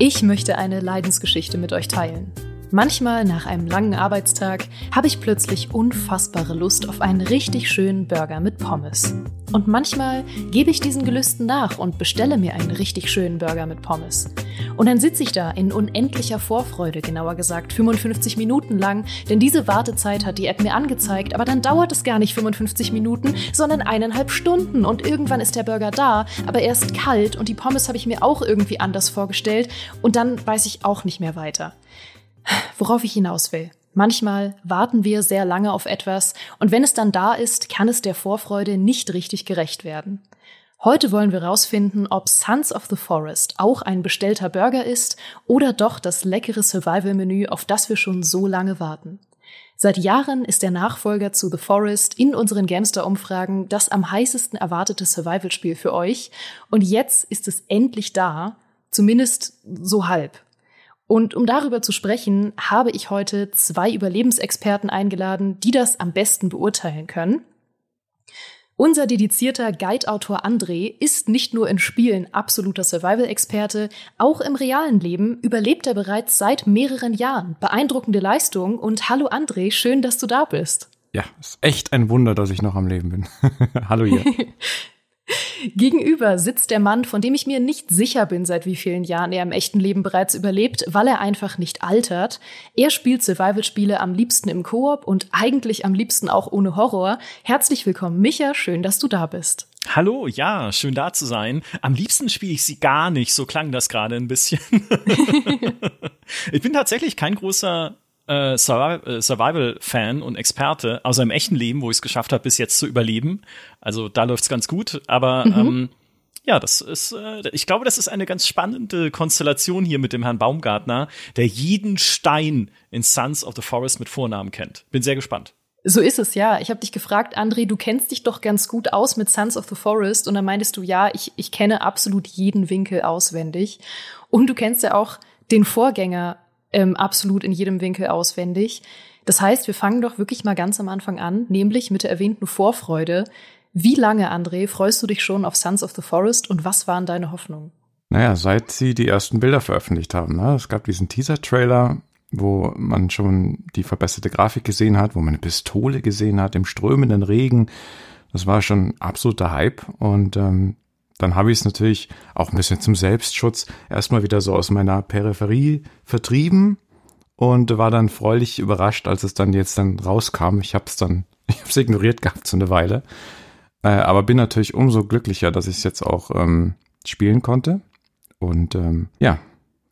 Ich möchte eine Leidensgeschichte mit euch teilen. Manchmal nach einem langen Arbeitstag habe ich plötzlich unfassbare Lust auf einen richtig schönen Burger mit Pommes. Und manchmal gebe ich diesen Gelüsten nach und bestelle mir einen richtig schönen Burger mit Pommes. Und dann sitze ich da in unendlicher Vorfreude, genauer gesagt 55 Minuten lang, denn diese Wartezeit hat die App mir angezeigt, aber dann dauert es gar nicht 55 Minuten, sondern eineinhalb Stunden und irgendwann ist der Burger da, aber er ist kalt und die Pommes habe ich mir auch irgendwie anders vorgestellt und dann weiß ich auch nicht mehr weiter. Worauf ich hinaus will. Manchmal warten wir sehr lange auf etwas und wenn es dann da ist, kann es der Vorfreude nicht richtig gerecht werden. Heute wollen wir herausfinden, ob Sons of the Forest auch ein bestellter Burger ist oder doch das leckere Survival-Menü, auf das wir schon so lange warten. Seit Jahren ist der Nachfolger zu The Forest in unseren Gamester-Umfragen das am heißesten erwartete Survival-Spiel für euch und jetzt ist es endlich da, zumindest so halb. Und um darüber zu sprechen, habe ich heute zwei Überlebensexperten eingeladen, die das am besten beurteilen können. Unser dedizierter Guide-Autor André ist nicht nur in Spielen absoluter Survival-Experte, auch im realen Leben überlebt er bereits seit mehreren Jahren. Beeindruckende Leistung und hallo André, schön, dass du da bist. Ja, ist echt ein Wunder, dass ich noch am Leben bin. hallo hier. Gegenüber sitzt der Mann, von dem ich mir nicht sicher bin, seit wie vielen Jahren er im echten Leben bereits überlebt, weil er einfach nicht altert. Er spielt Survival-Spiele am liebsten im Koop und eigentlich am liebsten auch ohne Horror. Herzlich willkommen, Micha, schön, dass du da bist. Hallo, ja, schön da zu sein. Am liebsten spiele ich sie gar nicht, so klang das gerade ein bisschen. ich bin tatsächlich kein großer äh, äh, Survival-Fan und Experte, außer im echten Leben, wo ich es geschafft habe, bis jetzt zu überleben. Also da läuft's ganz gut. Aber mhm. ähm, ja, das ist, äh, ich glaube, das ist eine ganz spannende Konstellation hier mit dem Herrn Baumgartner, der jeden Stein in Sons of the Forest mit Vornamen kennt. Bin sehr gespannt. So ist es, ja. Ich habe dich gefragt, André, du kennst dich doch ganz gut aus mit Sons of the Forest. Und dann meintest du, ja, ich, ich kenne absolut jeden Winkel auswendig. Und du kennst ja auch den Vorgänger ähm, absolut in jedem Winkel auswendig. Das heißt, wir fangen doch wirklich mal ganz am Anfang an, nämlich mit der erwähnten Vorfreude. Wie lange, André, freust du dich schon auf Sons of the Forest und was waren deine Hoffnungen? Naja, seit sie die ersten Bilder veröffentlicht haben. Ne? Es gab diesen Teaser-Trailer, wo man schon die verbesserte Grafik gesehen hat, wo man eine Pistole gesehen hat im strömenden Regen. Das war schon absoluter Hype und ähm, dann habe ich es natürlich auch ein bisschen zum Selbstschutz erstmal wieder so aus meiner Peripherie vertrieben und war dann freudig überrascht, als es dann jetzt dann rauskam. Ich habe es dann, ich habe es ignoriert gehabt so eine Weile, äh, aber bin natürlich umso glücklicher, dass ich es jetzt auch ähm, spielen konnte und ähm, ja,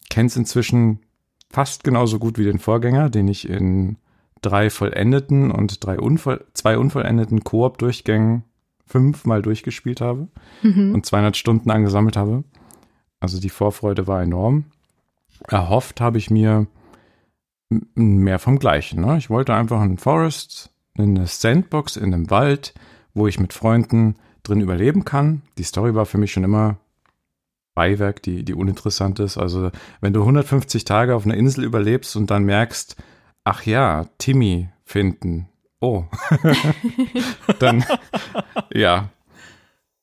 kenne es inzwischen fast genauso gut wie den Vorgänger, den ich in drei vollendeten und drei unvoll zwei unvollendeten Koop-Durchgängen fünfmal durchgespielt habe mhm. und 200 Stunden angesammelt habe. Also die Vorfreude war enorm. Erhofft habe ich mir mehr vom Gleichen. Ne? Ich wollte einfach einen Forest, eine Sandbox in einem Wald, wo ich mit Freunden drin überleben kann. Die Story war für mich schon immer Beiwerk, die, die uninteressant ist. Also wenn du 150 Tage auf einer Insel überlebst und dann merkst, ach ja, Timmy finden, oh, dann, ja.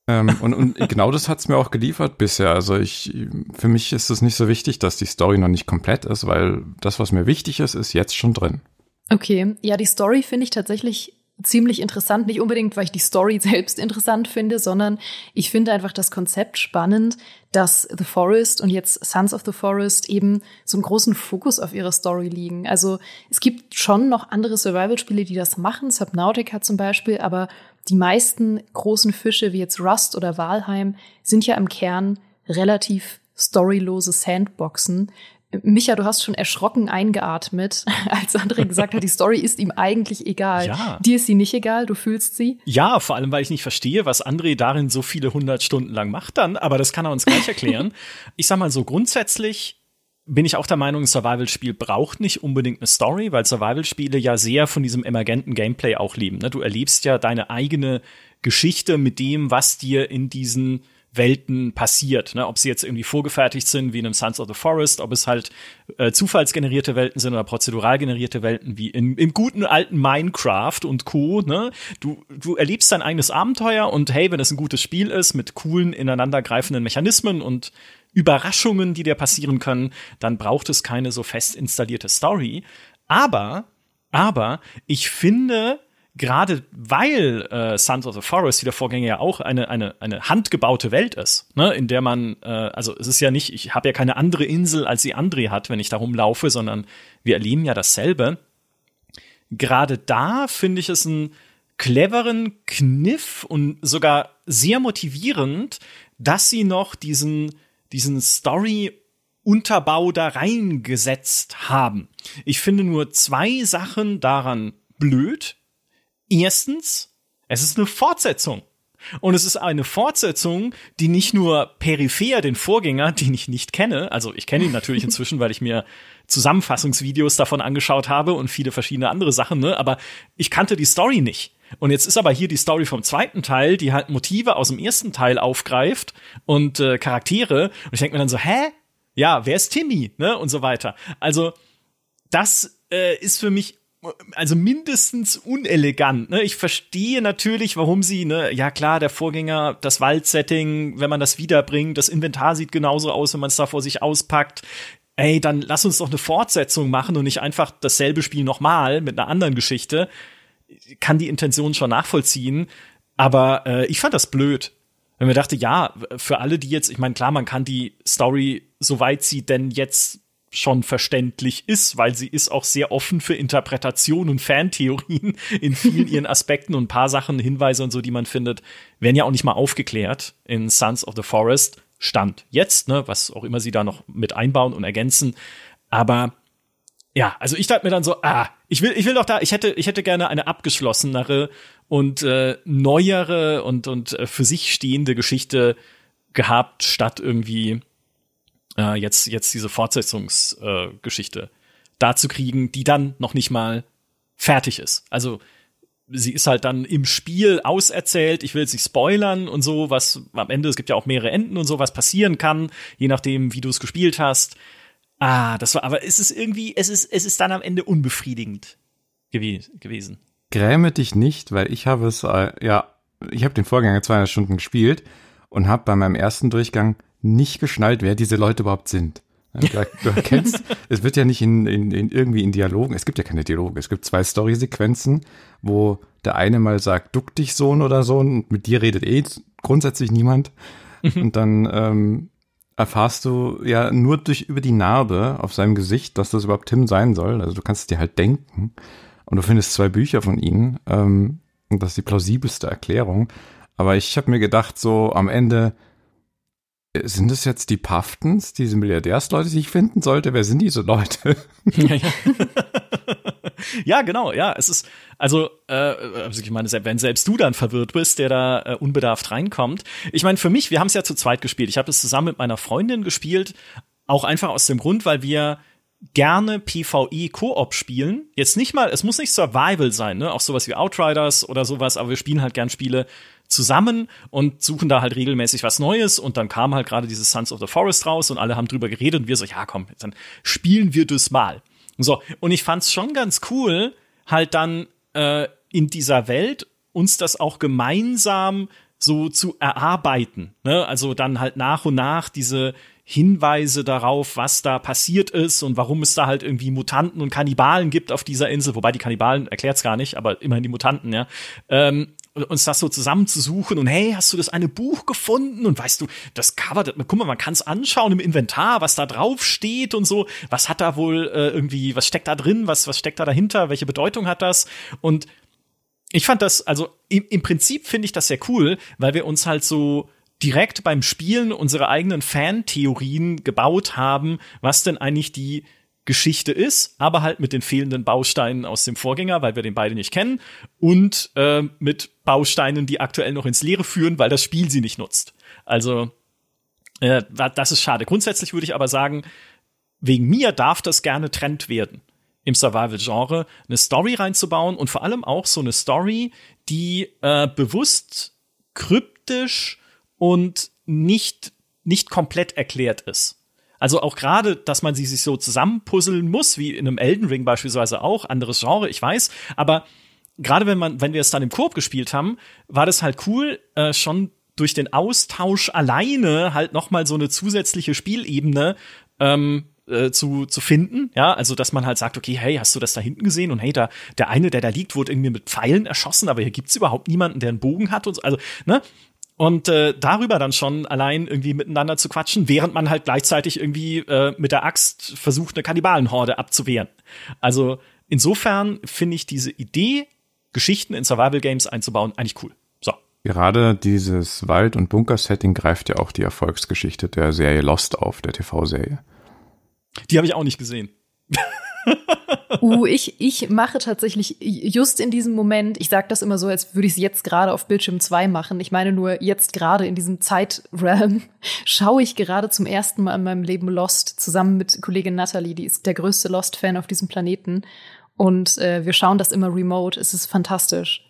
Ähm, und, und genau das hat es mir auch geliefert bisher. Also ich, für mich ist es nicht so wichtig, dass die Story noch nicht komplett ist, weil das, was mir wichtig ist, ist jetzt schon drin. Okay, ja, die Story finde ich tatsächlich ziemlich interessant. Nicht unbedingt, weil ich die Story selbst interessant finde, sondern ich finde einfach das Konzept spannend, dass The Forest und jetzt Sons of the Forest eben so einen großen Fokus auf ihre Story liegen. Also es gibt schon noch andere Survival-Spiele, die das machen, Subnautica zum Beispiel, aber die meisten großen Fische wie jetzt Rust oder Walheim sind ja im Kern relativ storylose Sandboxen, Micha, du hast schon erschrocken eingeatmet, als André gesagt hat, die Story ist ihm eigentlich egal. Ja. Dir ist sie nicht egal, du fühlst sie? Ja, vor allem, weil ich nicht verstehe, was André darin so viele hundert Stunden lang macht dann, aber das kann er uns gleich erklären. ich sag mal so, grundsätzlich bin ich auch der Meinung, ein Survival-Spiel braucht nicht unbedingt eine Story, weil Survival-Spiele ja sehr von diesem emergenten Gameplay auch leben. Ne? Du erlebst ja deine eigene Geschichte mit dem, was dir in diesen Welten passiert. Ne? Ob sie jetzt irgendwie vorgefertigt sind, wie in einem Sons of the Forest, ob es halt äh, zufallsgenerierte Welten sind oder prozedural generierte Welten, wie in, im guten alten Minecraft und Co. Ne? Du, du erlebst dein eigenes Abenteuer und hey, wenn es ein gutes Spiel ist, mit coolen, ineinandergreifenden Mechanismen und Überraschungen, die dir passieren können, dann braucht es keine so fest installierte Story. Aber, aber ich finde, gerade weil äh, Sons of the Forest, wie der Vorgänger ja auch eine, eine, eine handgebaute Welt ist, ne, in der man, äh, also es ist ja nicht, ich habe ja keine andere Insel, als sie André hat, wenn ich da rumlaufe, sondern wir erleben ja dasselbe. Gerade da finde ich es einen cleveren Kniff und sogar sehr motivierend, dass sie noch diesen, diesen Story Unterbau da reingesetzt haben. Ich finde nur zwei Sachen daran blöd. Erstens, es ist eine Fortsetzung. Und es ist eine Fortsetzung, die nicht nur peripher den Vorgänger, den ich nicht kenne, also ich kenne ihn natürlich inzwischen, weil ich mir Zusammenfassungsvideos davon angeschaut habe und viele verschiedene andere Sachen, ne, aber ich kannte die Story nicht. Und jetzt ist aber hier die Story vom zweiten Teil, die halt Motive aus dem ersten Teil aufgreift und äh, Charaktere. Und ich denke mir dann so, hä? Ja, wer ist Timmy? Ne? Und so weiter. Also, das äh, ist für mich also mindestens unelegant. Ne? Ich verstehe natürlich, warum sie, ne, ja klar, der Vorgänger, das Waldsetting, wenn man das wiederbringt, das Inventar sieht genauso aus, wenn man es da vor sich auspackt. Ey, dann lass uns doch eine Fortsetzung machen und nicht einfach dasselbe Spiel nochmal mit einer anderen Geschichte. Kann die Intention schon nachvollziehen, aber äh, ich fand das blöd. Wenn mir dachte, ja, für alle, die jetzt, ich meine, klar, man kann die Story, soweit sie denn jetzt schon verständlich ist, weil sie ist auch sehr offen für Interpretation und Fantheorien in vielen ihren Aspekten und ein paar Sachen, Hinweise und so, die man findet, werden ja auch nicht mal aufgeklärt in Sons of the Forest. Stand jetzt, ne, was auch immer sie da noch mit einbauen und ergänzen. Aber ja, also ich dachte mir dann so, ah, ich will, ich will doch da, ich hätte, ich hätte gerne eine abgeschlossenere und äh, neuere und und äh, für sich stehende Geschichte gehabt, statt irgendwie äh, jetzt, jetzt diese Fortsetzungsgeschichte äh, da zu kriegen, die dann noch nicht mal fertig ist. Also sie ist halt dann im Spiel auserzählt. Ich will nicht spoilern und so, was am Ende, es gibt ja auch mehrere Enden und so, was passieren kann, je nachdem, wie du es gespielt hast. Ah, das war, aber es ist irgendwie, es ist, es ist dann am Ende unbefriedigend gew gewesen. Gräme dich nicht, weil ich habe es, äh, ja, ich habe den Vorgänger 200 Stunden gespielt und habe bei meinem ersten Durchgang nicht geschnallt, wer diese Leute überhaupt sind. Du erkennst, es wird ja nicht in, in, in irgendwie in Dialogen, es gibt ja keine Dialoge, es gibt zwei Story-Sequenzen, wo der eine mal sagt, duck dich Sohn oder so, und mit dir redet eh grundsätzlich niemand. Mhm. Und dann ähm, erfahrst du ja nur durch über die Narbe auf seinem Gesicht, dass das überhaupt Tim sein soll. Also du kannst es dir halt denken. Und du findest zwei Bücher von ihnen. Ähm, und das ist die plausibelste Erklärung. Aber ich habe mir gedacht, so am Ende, sind es jetzt die Paftens, diese Milliardärsleute, die ich finden sollte? Wer sind diese Leute? ja, ja. ja, genau, ja. Es ist, also, äh, also ich meine, wenn selbst du dann verwirrt bist, der da äh, unbedarft reinkommt. Ich meine, für mich, wir haben es ja zu zweit gespielt. Ich habe es zusammen mit meiner Freundin gespielt, auch einfach aus dem Grund, weil wir gerne PvE Koop spielen. Jetzt nicht mal, es muss nicht Survival sein, ne? Auch sowas wie Outriders oder sowas, aber wir spielen halt gern Spiele, zusammen und suchen da halt regelmäßig was Neues und dann kam halt gerade dieses Sons of the Forest raus und alle haben drüber geredet und wir so, ja komm, dann spielen wir das mal. So, und ich fand's schon ganz cool, halt dann äh, in dieser Welt uns das auch gemeinsam so zu erarbeiten. Ne? Also dann halt nach und nach diese Hinweise darauf, was da passiert ist und warum es da halt irgendwie Mutanten und Kannibalen gibt auf dieser Insel, wobei die Kannibalen erklärt's gar nicht, aber immerhin die Mutanten, ja. Ähm, uns das so zusammenzusuchen und hey, hast du das eine Buch gefunden? Und weißt du, das Cover, das, guck mal, man kann es anschauen im Inventar, was da drauf steht und so, was hat da wohl äh, irgendwie, was steckt da drin, was, was steckt da dahinter, welche Bedeutung hat das? Und ich fand das, also im, im Prinzip finde ich das sehr cool, weil wir uns halt so direkt beim Spielen unsere eigenen Fan-Theorien gebaut haben, was denn eigentlich die Geschichte ist, aber halt mit den fehlenden Bausteinen aus dem Vorgänger, weil wir den beide nicht kennen, und äh, mit Bausteinen, die aktuell noch ins Leere führen, weil das Spiel sie nicht nutzt. Also, äh, das ist schade. Grundsätzlich würde ich aber sagen, wegen mir darf das gerne Trend werden im Survival-Genre, eine Story reinzubauen und vor allem auch so eine Story, die äh, bewusst kryptisch und nicht, nicht komplett erklärt ist. Also auch gerade, dass man sie sich so zusammenpuzzeln muss, wie in einem Elden Ring beispielsweise auch, anderes Genre, ich weiß, aber gerade wenn man, wenn wir es dann im Koop gespielt haben, war das halt cool, äh, schon durch den Austausch alleine halt noch mal so eine zusätzliche Spielebene ähm, äh, zu, zu finden. Ja, also dass man halt sagt, okay, hey, hast du das da hinten gesehen? Und hey, da der eine, der da liegt, wurde irgendwie mit Pfeilen erschossen, aber hier gibt's überhaupt niemanden, der einen Bogen hat und so. Also, ne? Und äh, darüber dann schon allein irgendwie miteinander zu quatschen, während man halt gleichzeitig irgendwie äh, mit der Axt versucht, eine Kannibalenhorde abzuwehren. Also insofern finde ich diese Idee, Geschichten in Survival Games einzubauen, eigentlich cool. So. Gerade dieses Wald- und Bunker-Setting greift ja auch die Erfolgsgeschichte der Serie Lost auf, der TV-Serie. Die habe ich auch nicht gesehen. uh, ich, ich mache tatsächlich just in diesem Moment, ich sage das immer so, als würde ich es jetzt gerade auf Bildschirm 2 machen. Ich meine nur, jetzt gerade in diesem Zeitrealm schaue ich gerade zum ersten Mal in meinem Leben Lost zusammen mit Kollegin Natalie, die ist der größte Lost-Fan auf diesem Planeten. Und äh, wir schauen das immer remote. Es ist fantastisch.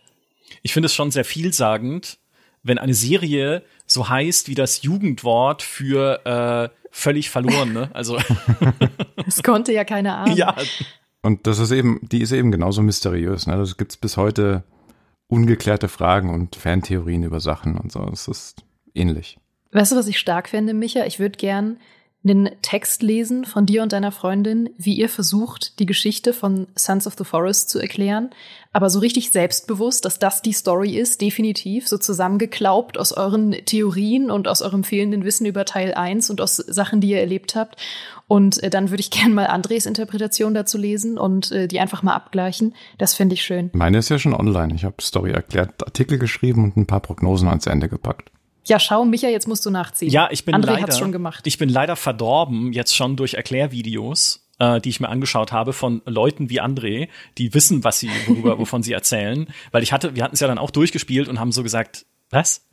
Ich finde es schon sehr vielsagend, wenn eine Serie so heißt wie das Jugendwort für äh, völlig verloren, ne? Also. Es konnte ja keine Ahnung. Ja. Und das ist eben, die ist eben genauso mysteriös, ne? Das gibt's bis heute ungeklärte Fragen und Fantheorien über Sachen und so. Es ist ähnlich. Weißt du, was ich stark fände, Micha? Ich würde gern einen Text lesen von dir und deiner Freundin, wie ihr versucht, die Geschichte von Sons of the Forest zu erklären, aber so richtig selbstbewusst, dass das die Story ist, definitiv, so zusammengeklaubt aus euren Theorien und aus eurem fehlenden Wissen über Teil 1 und aus Sachen, die ihr erlebt habt. Und äh, dann würde ich gerne mal Andres Interpretation dazu lesen und äh, die einfach mal abgleichen. Das finde ich schön. Meine ist ja schon online. Ich habe Story erklärt, Artikel geschrieben und ein paar Prognosen ans Ende gepackt. Ja, schau, Micha, jetzt musst du nachziehen. Ja, ich bin André leider, hat's schon gemacht. Ich bin leider verdorben, jetzt schon durch Erklärvideos, äh, die ich mir angeschaut habe von Leuten wie André, die wissen, was sie, worüber, wovon sie erzählen. Weil ich hatte, wir hatten es ja dann auch durchgespielt und haben so gesagt, was?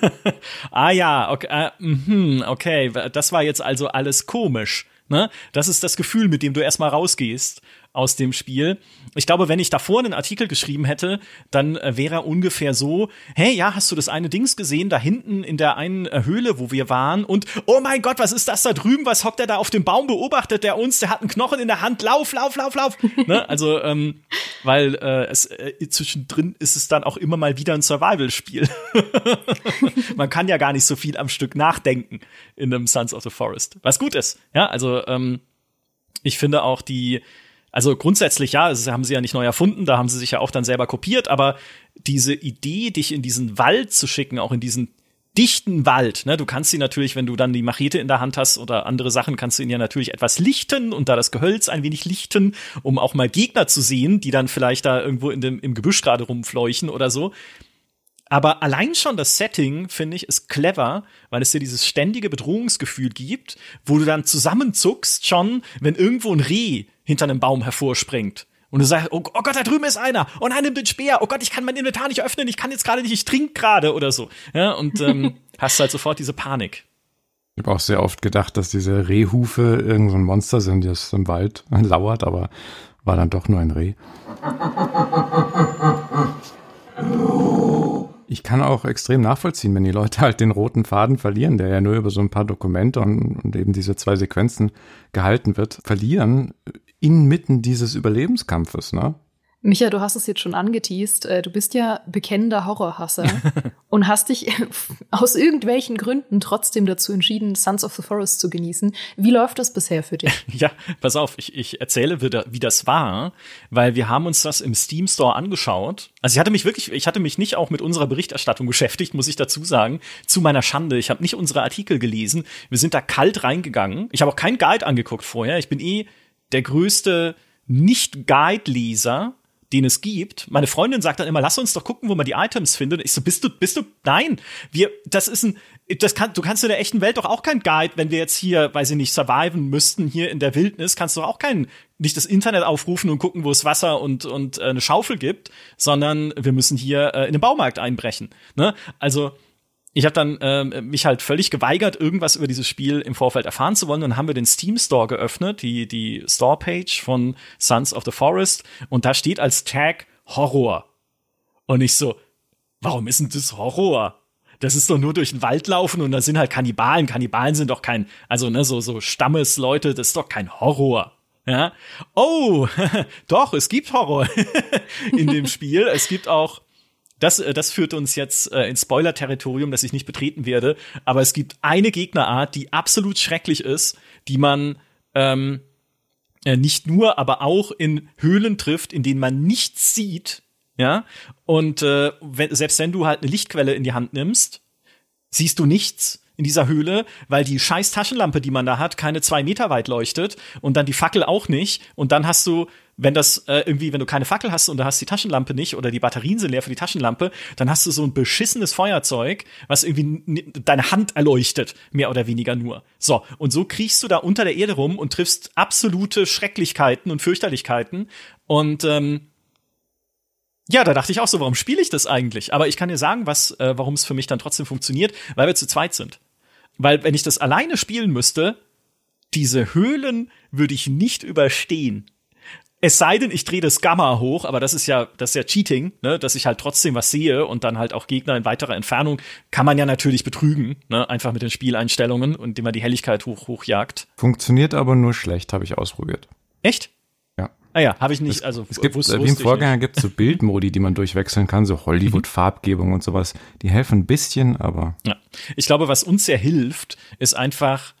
ah ja, okay, äh, mh, okay, das war jetzt also alles komisch. Ne? Das ist das Gefühl, mit dem du erstmal rausgehst aus dem Spiel. Ich glaube, wenn ich davor einen Artikel geschrieben hätte, dann äh, wäre er ungefähr so, hey, ja, hast du das eine Dings gesehen, da hinten in der einen äh, Höhle, wo wir waren und, oh mein Gott, was ist das da drüben, was hockt der da auf dem Baum, beobachtet der uns, der hat einen Knochen in der Hand, lauf, lauf, lauf, lauf. ne? Also, ähm, weil äh, es äh, zwischendrin ist es dann auch immer mal wieder ein Survival-Spiel. Man kann ja gar nicht so viel am Stück nachdenken in einem Sons of the Forest, was gut ist. Ja, also ähm, ich finde auch die also grundsätzlich ja, das haben sie ja nicht neu erfunden, da haben sie sich ja auch dann selber kopiert, aber diese Idee, dich in diesen Wald zu schicken, auch in diesen dichten Wald, ne, du kannst sie natürlich, wenn du dann die Machete in der Hand hast oder andere Sachen, kannst du ihn ja natürlich etwas lichten und da das Gehölz ein wenig lichten, um auch mal Gegner zu sehen, die dann vielleicht da irgendwo in dem, im Gebüsch gerade rumfleuchen oder so. Aber allein schon das Setting, finde ich, ist clever, weil es dir dieses ständige Bedrohungsgefühl gibt, wo du dann zusammenzuckst schon, wenn irgendwo ein Reh hinter einem Baum hervorspringt. Und du sagst, oh, oh, Gott, da drüben ist einer. Oh nein, nimm den Speer. Oh Gott, ich kann mein Inventar nicht öffnen. Ich kann jetzt gerade nicht, ich trinke gerade oder so. Ja, und ähm, hast halt sofort diese Panik. Ich habe auch sehr oft gedacht, dass diese Rehhufe irgendein so Monster sind, das im Wald lauert, aber war dann doch nur ein Reh. Ich kann auch extrem nachvollziehen, wenn die Leute halt den roten Faden verlieren, der ja nur über so ein paar Dokumente und, und eben diese zwei Sequenzen gehalten wird, verlieren inmitten dieses Überlebenskampfes, ne? Micha, du hast es jetzt schon angeteased. Äh, du bist ja bekennender Horrorhasser und hast dich aus irgendwelchen Gründen trotzdem dazu entschieden, Sons of the Forest zu genießen. Wie läuft das bisher für dich? Ja, pass auf, ich, ich erzähle, wie das war, weil wir haben uns das im Steam Store angeschaut. Also ich hatte mich wirklich, ich hatte mich nicht auch mit unserer Berichterstattung beschäftigt, muss ich dazu sagen. Zu meiner Schande. Ich habe nicht unsere Artikel gelesen. Wir sind da kalt reingegangen. Ich habe auch keinen Guide angeguckt vorher. Ich bin eh der größte Nicht-Guide-Leser den es gibt. Meine Freundin sagt dann immer, lass uns doch gucken, wo man die Items findet. Ich so, bist du, bist du, nein, wir, das ist ein, das kann, du kannst in der echten Welt doch auch kein Guide, wenn wir jetzt hier, weil sie nicht surviven müssten, hier in der Wildnis, kannst du auch kein, nicht das Internet aufrufen und gucken, wo es Wasser und, und äh, eine Schaufel gibt, sondern wir müssen hier äh, in den Baumarkt einbrechen. Ne? Also, ich habe dann äh, mich halt völlig geweigert, irgendwas über dieses Spiel im Vorfeld erfahren zu wollen. Und dann haben wir den Steam Store geöffnet, die, die Store-Page von Sons of the Forest. Und da steht als Tag Horror. Und ich so, warum ist denn das Horror? Das ist doch nur durch den Wald laufen und da sind halt Kannibalen. Kannibalen sind doch kein, also ne, so, so Stammesleute, das ist doch kein Horror. Ja. Oh, doch, es gibt Horror in dem Spiel. Es gibt auch das, äh, das führt uns jetzt äh, ins Spoiler-Territorium, das ich nicht betreten werde. Aber es gibt eine Gegnerart, die absolut schrecklich ist, die man ähm, äh, nicht nur, aber auch in Höhlen trifft, in denen man nichts sieht. Ja, und äh, wenn, selbst wenn du halt eine Lichtquelle in die Hand nimmst, siehst du nichts in dieser Höhle, weil die scheiß Taschenlampe, die man da hat, keine zwei Meter weit leuchtet und dann die Fackel auch nicht. Und dann hast du, wenn das äh, irgendwie, wenn du keine Fackel hast und du hast die Taschenlampe nicht oder die Batterien sind leer für die Taschenlampe, dann hast du so ein beschissenes Feuerzeug, was irgendwie deine Hand erleuchtet, mehr oder weniger nur. So, und so kriechst du da unter der Erde rum und triffst absolute Schrecklichkeiten und Fürchterlichkeiten. Und ähm, ja, da dachte ich auch so, warum spiele ich das eigentlich? Aber ich kann dir sagen, äh, warum es für mich dann trotzdem funktioniert, weil wir zu zweit sind. Weil wenn ich das alleine spielen müsste, diese Höhlen würde ich nicht überstehen. Es sei denn, ich drehe das Gamma hoch, aber das ist ja, das ist ja Cheating, ne, dass ich halt trotzdem was sehe und dann halt auch Gegner in weiterer Entfernung kann man ja natürlich betrügen, ne, einfach mit den Spieleinstellungen und indem man die Helligkeit hoch hochjagt. Funktioniert aber nur schlecht, habe ich ausprobiert. Echt? Ja. Ah ja, habe ich nicht, es, also es gibt, wusste, wie im Vorgänger gibt es so Bildmodi, die man durchwechseln kann, so Hollywood-Farbgebung und sowas. Die helfen ein bisschen, aber. Ja. Ich glaube, was uns sehr hilft, ist einfach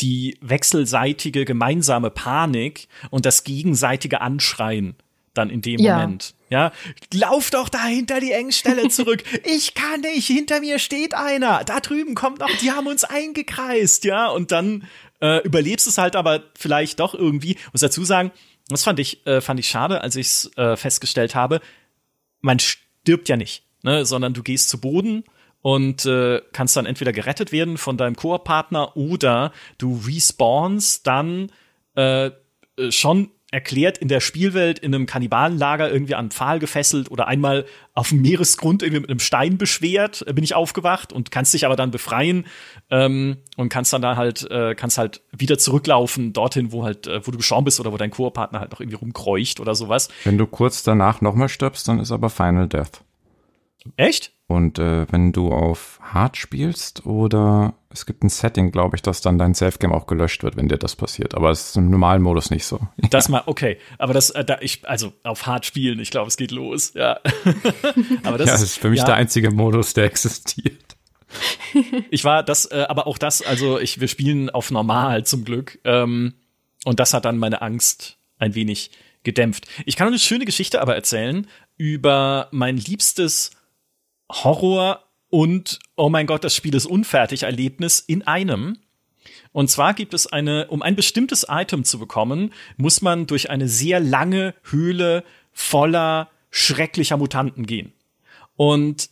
die wechselseitige gemeinsame Panik und das gegenseitige Anschreien dann in dem ja. Moment. Ja, lauf doch da hinter die Engstelle zurück. ich kann nicht, hinter mir steht einer. Da drüben kommt noch, die haben uns eingekreist, ja, und dann äh, überlebst es halt aber vielleicht doch irgendwie. Muss dazu sagen, das fand ich, äh, fand ich schade, als ich es äh, festgestellt habe. Man stirbt ja nicht, ne, sondern du gehst zu Boden und äh, kannst dann entweder gerettet werden von deinem Koop-Partner oder du respawnst dann äh, äh schon erklärt in der Spielwelt in einem Kannibalenlager irgendwie an einen Pfahl gefesselt oder einmal auf dem Meeresgrund irgendwie mit einem Stein beschwert, äh, bin ich aufgewacht und kannst dich aber dann befreien ähm, und kannst dann da halt, äh, kannst halt wieder zurücklaufen dorthin, wo halt, äh, wo du gestorben bist oder wo dein Koop-Partner halt noch irgendwie rumkreucht oder sowas. Wenn du kurz danach nochmal stirbst, dann ist aber Final Death. Echt? Und äh, wenn du auf Hard spielst oder es gibt ein Setting, glaube ich, dass dann dein Safe-Game auch gelöscht wird, wenn dir das passiert. Aber es ist im normalen Modus nicht so. Das mal, okay. Aber das, äh, da ich, also auf Hard spielen, ich glaube, es geht los, ja. aber das, ja, das ist für mich ja. der einzige Modus, der existiert. ich war das, äh, aber auch das, also ich, wir spielen auf normal zum Glück. Ähm, und das hat dann meine Angst ein wenig gedämpft. Ich kann eine schöne Geschichte aber erzählen über mein liebstes Horror und oh mein Gott, das Spiel ist unfertig Erlebnis in einem. Und zwar gibt es eine, um ein bestimmtes Item zu bekommen, muss man durch eine sehr lange Höhle voller schrecklicher Mutanten gehen. Und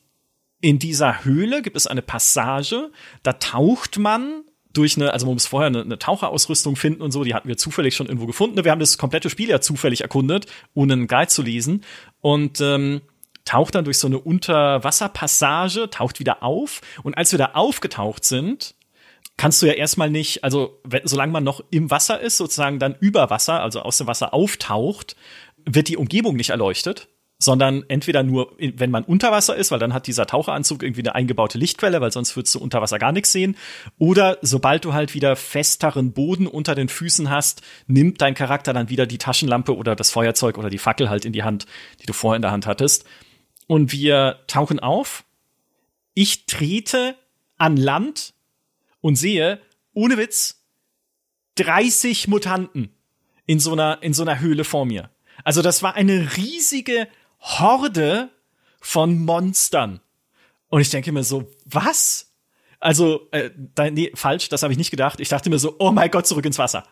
in dieser Höhle gibt es eine Passage, da taucht man durch eine, also man muss vorher eine, eine, Taucherausrüstung finden und so, die hatten wir zufällig schon irgendwo gefunden. Wir haben das komplette Spiel ja zufällig erkundet, ohne einen Guide zu lesen. Und ähm, taucht dann durch so eine Unterwasserpassage, taucht wieder auf. Und als wir da aufgetaucht sind, kannst du ja erstmal nicht, also solange man noch im Wasser ist, sozusagen dann über Wasser, also aus dem Wasser auftaucht, wird die Umgebung nicht erleuchtet, sondern entweder nur, wenn man unter Wasser ist, weil dann hat dieser Taucheranzug irgendwie eine eingebaute Lichtquelle, weil sonst würdest du unter Wasser gar nichts sehen. Oder sobald du halt wieder festeren Boden unter den Füßen hast, nimmt dein Charakter dann wieder die Taschenlampe oder das Feuerzeug oder die Fackel halt in die Hand, die du vorher in der Hand hattest und wir tauchen auf. Ich trete an Land und sehe, ohne Witz, 30 Mutanten in so einer, in so einer Höhle vor mir. Also das war eine riesige Horde von Monstern. Und ich denke mir so, was? Also, äh, nee, falsch, das habe ich nicht gedacht. Ich dachte mir so, oh mein Gott, zurück ins Wasser.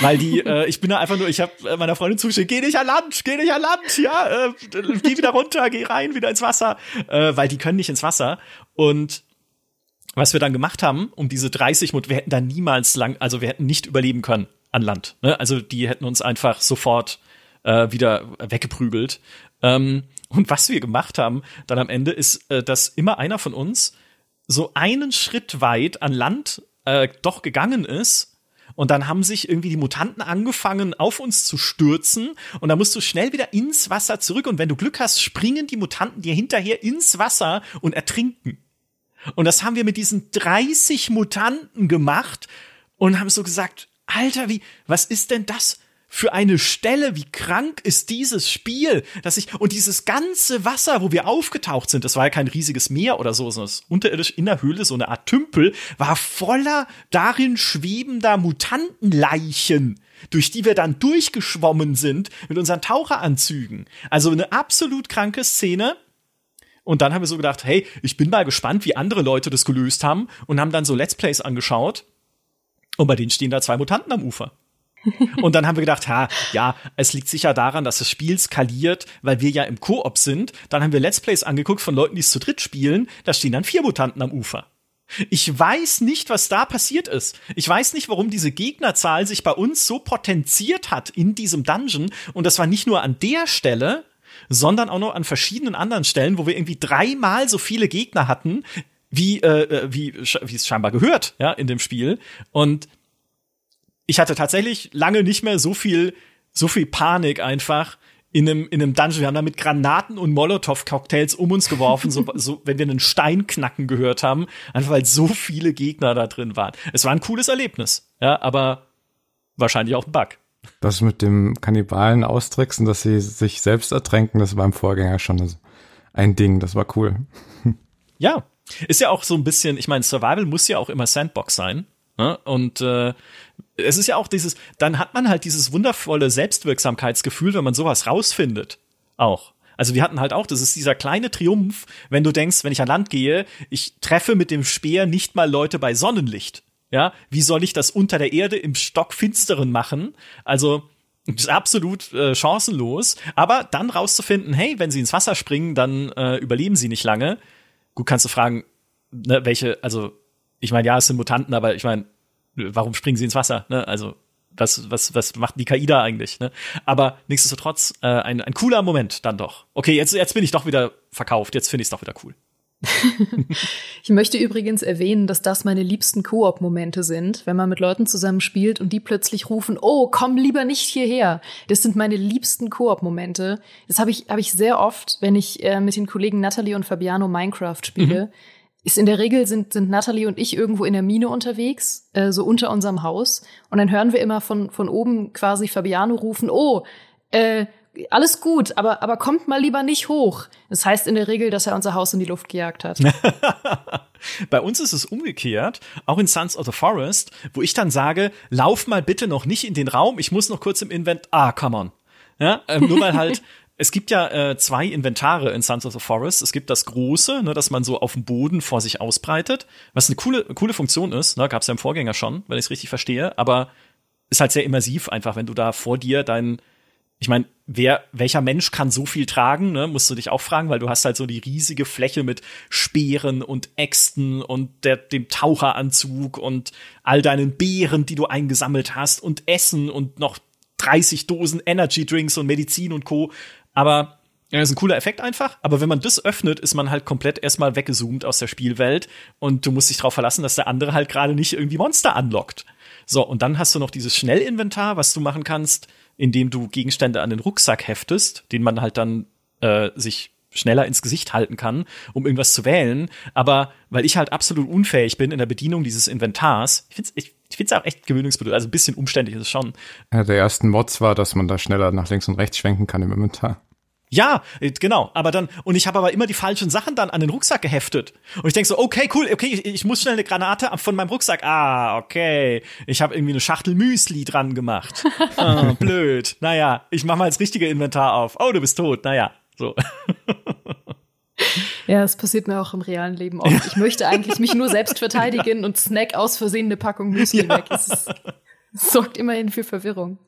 Weil die, äh, ich bin da einfach nur, ich habe äh, meiner Freundin zugeschickt, geh nicht an Land, geh nicht an Land, ja, äh, geh wieder runter, geh rein, wieder ins Wasser, äh, weil die können nicht ins Wasser. Und was wir dann gemacht haben, um diese 30 Mut, wir hätten da niemals lang, also wir hätten nicht überleben können an Land. Ne? Also die hätten uns einfach sofort äh, wieder weggeprügelt. Ähm, und was wir gemacht haben dann am Ende ist, äh, dass immer einer von uns so einen Schritt weit an Land äh, doch gegangen ist und dann haben sich irgendwie die Mutanten angefangen, auf uns zu stürzen. Und dann musst du schnell wieder ins Wasser zurück. Und wenn du Glück hast, springen die Mutanten dir hinterher ins Wasser und ertrinken. Und das haben wir mit diesen 30 Mutanten gemacht und haben so gesagt, Alter, wie, was ist denn das für eine Stelle, wie krank ist dieses Spiel, dass ich, und dieses ganze Wasser, wo wir aufgetaucht sind, das war ja kein riesiges Meer oder so, sondern unterirdisch in der Höhle, so eine Art Tümpel, war voller darin schwebender Mutantenleichen, durch die wir dann durchgeschwommen sind mit unseren Taucheranzügen. Also eine absolut kranke Szene. Und dann haben wir so gedacht, hey, ich bin mal gespannt, wie andere Leute das gelöst haben und haben dann so Let's Plays angeschaut. Und bei denen stehen da zwei Mutanten am Ufer. Und dann haben wir gedacht, ha, ja, es liegt sicher daran, dass das Spiel skaliert, weil wir ja im Koop sind. Dann haben wir Let's Plays angeguckt von Leuten, die es zu dritt spielen. Da stehen dann vier Mutanten am Ufer. Ich weiß nicht, was da passiert ist. Ich weiß nicht, warum diese Gegnerzahl sich bei uns so potenziert hat in diesem Dungeon. Und das war nicht nur an der Stelle, sondern auch noch an verschiedenen anderen Stellen, wo wir irgendwie dreimal so viele Gegner hatten, wie, äh, äh wie, wie es scheinbar gehört, ja, in dem Spiel. Und ich hatte tatsächlich lange nicht mehr so viel, so viel Panik einfach in einem, in einem Dungeon. Wir haben da mit Granaten und Molotow-Cocktails um uns geworfen, so, so, wenn wir einen Stein knacken gehört haben, einfach weil so viele Gegner da drin waren. Es war ein cooles Erlebnis, ja, aber wahrscheinlich auch ein Bug. Das mit dem Kannibalen austricksen, dass sie sich selbst ertränken, das war im Vorgänger schon ein Ding, das war cool. Ja, ist ja auch so ein bisschen, ich meine, Survival muss ja auch immer Sandbox sein. Ne? Und äh, es ist ja auch dieses, dann hat man halt dieses wundervolle Selbstwirksamkeitsgefühl, wenn man sowas rausfindet. Auch. Also wir hatten halt auch, das ist dieser kleine Triumph, wenn du denkst, wenn ich an Land gehe, ich treffe mit dem Speer nicht mal Leute bei Sonnenlicht. Ja, wie soll ich das unter der Erde im Stockfinsteren machen? Also ist absolut äh, chancenlos. Aber dann rauszufinden, hey, wenn sie ins Wasser springen, dann äh, überleben sie nicht lange. Gut, kannst du fragen, ne, welche, also ich meine, ja, es sind Mutanten, aber ich meine, warum springen sie ins Wasser? Ne? Also was, was, was macht die KI da eigentlich? Ne? Aber nichtsdestotrotz äh, ein, ein cooler Moment dann doch. Okay, jetzt, jetzt bin ich doch wieder verkauft, jetzt finde ich es doch wieder cool. ich möchte übrigens erwähnen, dass das meine liebsten Koop-Momente sind, wenn man mit Leuten zusammen spielt und die plötzlich rufen, oh, komm lieber nicht hierher. Das sind meine liebsten Koop-Momente. Das habe ich, hab ich sehr oft, wenn ich äh, mit den Kollegen Natalie und Fabiano Minecraft spiele. Mhm ist in der Regel sind, sind Natalie und ich irgendwo in der Mine unterwegs, äh, so unter unserem Haus. Und dann hören wir immer von, von oben quasi Fabiano rufen, oh, äh, alles gut, aber, aber kommt mal lieber nicht hoch. Das heißt in der Regel, dass er unser Haus in die Luft gejagt hat. Bei uns ist es umgekehrt, auch in Sons of the Forest, wo ich dann sage, lauf mal bitte noch nicht in den Raum, ich muss noch kurz im Invent, ah, come on. Ja, ähm, nur weil halt es gibt ja äh, zwei Inventare in Sons of the Forest. Es gibt das große, ne, das man so auf dem Boden vor sich ausbreitet, was eine coole, coole Funktion ist. Ne, Gab es ja im Vorgänger schon, wenn ich es richtig verstehe. Aber ist halt sehr immersiv einfach, wenn du da vor dir dein, ich meine, wer, welcher Mensch kann so viel tragen, ne, musst du dich auch fragen, weil du hast halt so die riesige Fläche mit Speeren und Äxten und der, dem Taucheranzug und all deinen Beeren, die du eingesammelt hast und Essen und noch 30 Dosen Energy Drinks und Medizin und Co. Aber ja, ist ein cooler Effekt einfach. Aber wenn man das öffnet, ist man halt komplett erstmal weggezoomt aus der Spielwelt und du musst dich darauf verlassen, dass der andere halt gerade nicht irgendwie Monster anlockt. So, und dann hast du noch dieses Schnellinventar, was du machen kannst, indem du Gegenstände an den Rucksack heftest, den man halt dann äh, sich schneller ins Gesicht halten kann, um irgendwas zu wählen. Aber weil ich halt absolut unfähig bin in der Bedienung dieses Inventars, ich finde es ich, ich find's auch echt gewöhnungsbedürftig, also ein bisschen umständlich ist es schon. Ja, der ersten Mods war, dass man da schneller nach links und rechts schwenken kann im Inventar. Ja, äh, genau. Aber dann, und ich habe aber immer die falschen Sachen dann an den Rucksack geheftet. Und ich denke so, okay, cool, okay, ich, ich, muss schnell eine Granate von meinem Rucksack. Ah, okay. Ich habe irgendwie eine Schachtel Müsli dran gemacht. ah, blöd. Naja, ich mache mal das richtige Inventar auf. Oh, du bist tot. Naja, so. Ja, es passiert mir auch im realen Leben oft. Ich möchte eigentlich mich nur selbst verteidigen und snack aus Versehen eine Packung Müsli ja. weg. Es, ist, es sorgt immerhin für Verwirrung.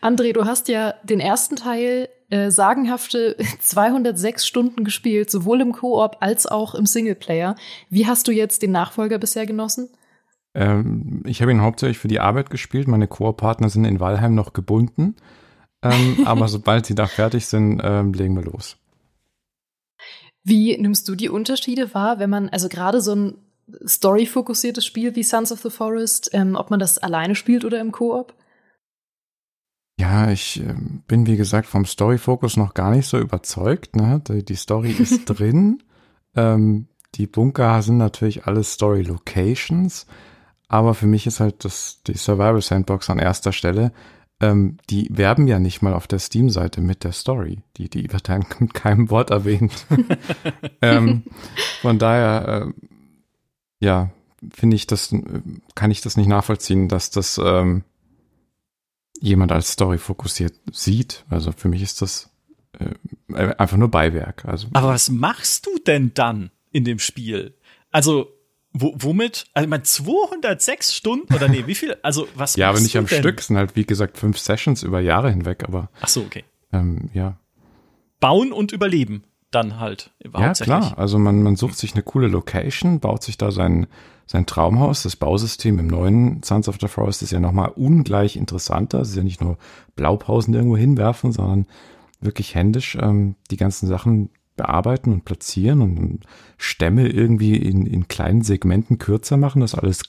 André, du hast ja den ersten Teil äh, sagenhafte 206 Stunden gespielt, sowohl im Koop als auch im Singleplayer. Wie hast du jetzt den Nachfolger bisher genossen? Ähm, ich habe ihn hauptsächlich für die Arbeit gespielt. Meine Koop-Partner sind in Walheim noch gebunden. Ähm, aber sobald sie da fertig sind, ähm, legen wir los. Wie nimmst du die Unterschiede wahr, wenn man, also gerade so ein story-fokussiertes Spiel wie Sons of the Forest, ähm, ob man das alleine spielt oder im Koop? Ja, ich äh, bin wie gesagt vom Story-Fokus noch gar nicht so überzeugt. Ne? Die, die Story ist drin. Ähm, die Bunker sind natürlich alles Story-Locations. Aber für mich ist halt das, die Survival Sandbox an erster Stelle. Ähm, die werben ja nicht mal auf der Steam-Seite mit der Story. Die, die wird dann mit keinem Wort erwähnt. ähm, von daher, äh, ja, finde ich das, kann ich das nicht nachvollziehen, dass das ähm, jemand als Story fokussiert sieht. Also für mich ist das äh, einfach nur Beiwerk. Also, Aber was machst du denn dann in dem Spiel? Also wo, womit? Also, ich meine, 206 Stunden oder nee, wie viel? Also, was Ja, aber nicht am denn? Stück, sind halt, wie gesagt, fünf Sessions über Jahre hinweg, aber. Ach so, okay. Ähm, ja. Bauen und überleben dann halt. Ja, klar. Also, man, man sucht sich eine coole Location, baut sich da sein, sein Traumhaus. Das Bausystem im neuen Sons of the Forest ist ja nochmal ungleich interessanter. Es ist ja nicht nur Blaupausen irgendwo hinwerfen, sondern wirklich händisch ähm, die ganzen Sachen bearbeiten und platzieren und Stämme irgendwie in, in kleinen Segmenten kürzer machen, das alles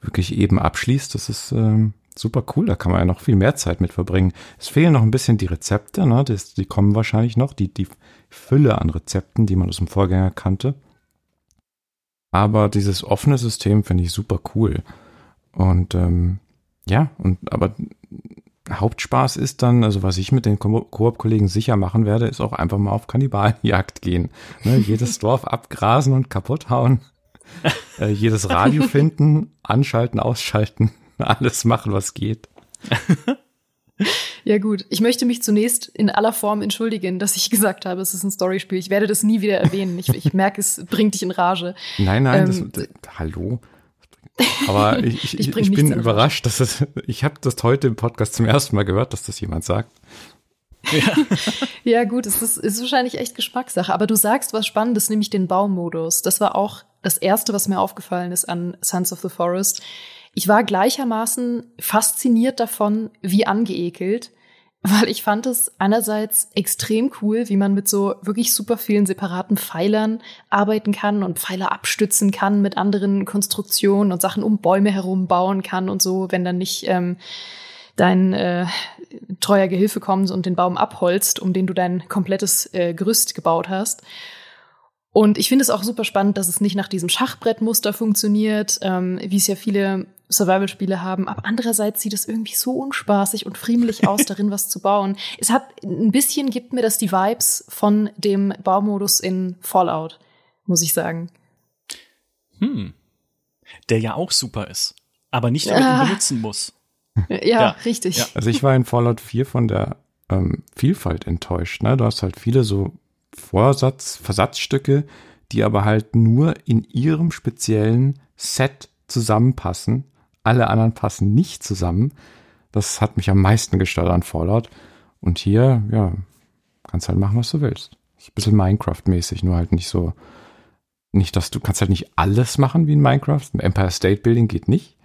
wirklich eben abschließt. Das ist ähm, super cool. Da kann man ja noch viel mehr Zeit mit verbringen. Es fehlen noch ein bisschen die Rezepte, ne? Das, die kommen wahrscheinlich noch, die, die Fülle an Rezepten, die man aus dem Vorgänger kannte. Aber dieses offene System finde ich super cool. Und ähm, ja, und aber Hauptspaß ist dann, also was ich mit den Koop-Kollegen sicher machen werde, ist auch einfach mal auf Kannibalenjagd gehen. Ne, jedes Dorf abgrasen und kaputt hauen. äh, jedes Radio finden, anschalten, ausschalten, alles machen, was geht. Ja gut, ich möchte mich zunächst in aller Form entschuldigen, dass ich gesagt habe, es ist ein Storyspiel. Ich werde das nie wieder erwähnen. Ich, ich merke, es bringt dich in Rage. Nein, nein, ähm, das, das, hallo. Aber ich, ich, ich, ich bin überrascht, dass es, ich habe das heute im Podcast zum ersten Mal gehört, dass das jemand sagt. Ja, ja gut, es ist, ist wahrscheinlich echt Geschmackssache. Aber du sagst was Spannendes, nämlich den Baumodus. Das war auch das Erste, was mir aufgefallen ist an Sons of the Forest. Ich war gleichermaßen fasziniert davon, wie angeekelt weil ich fand es einerseits extrem cool, wie man mit so wirklich super vielen separaten Pfeilern arbeiten kann und Pfeiler abstützen kann mit anderen Konstruktionen und Sachen um Bäume herum bauen kann und so, wenn dann nicht ähm, dein äh, treuer Gehilfe kommt und den Baum abholzt, um den du dein komplettes äh, Gerüst gebaut hast. Und ich finde es auch super spannend, dass es nicht nach diesem Schachbrettmuster funktioniert, ähm, wie es ja viele Survival-Spiele haben. Aber andererseits sieht es irgendwie so unspaßig und friemelig aus, darin was zu bauen. Es hat ein bisschen gibt mir das die Vibes von dem Baumodus in Fallout, muss ich sagen. Hm. Der ja auch super ist, aber nicht damit ah. benutzen muss. Ja, ja. richtig. Ja. Also ich war in Fallout 4 von der ähm, Vielfalt enttäuscht. Ne? Du hast halt viele so Vorsatz, Versatzstücke, die aber halt nur in ihrem speziellen Set zusammenpassen. Alle anderen passen nicht zusammen. Das hat mich am meisten gestört an Fallout. Und hier, ja, kannst halt machen, was du willst. Ist ein bisschen Minecraft-mäßig, nur halt nicht so, nicht, dass du kannst halt nicht alles machen wie in Minecraft. Empire State Building geht nicht.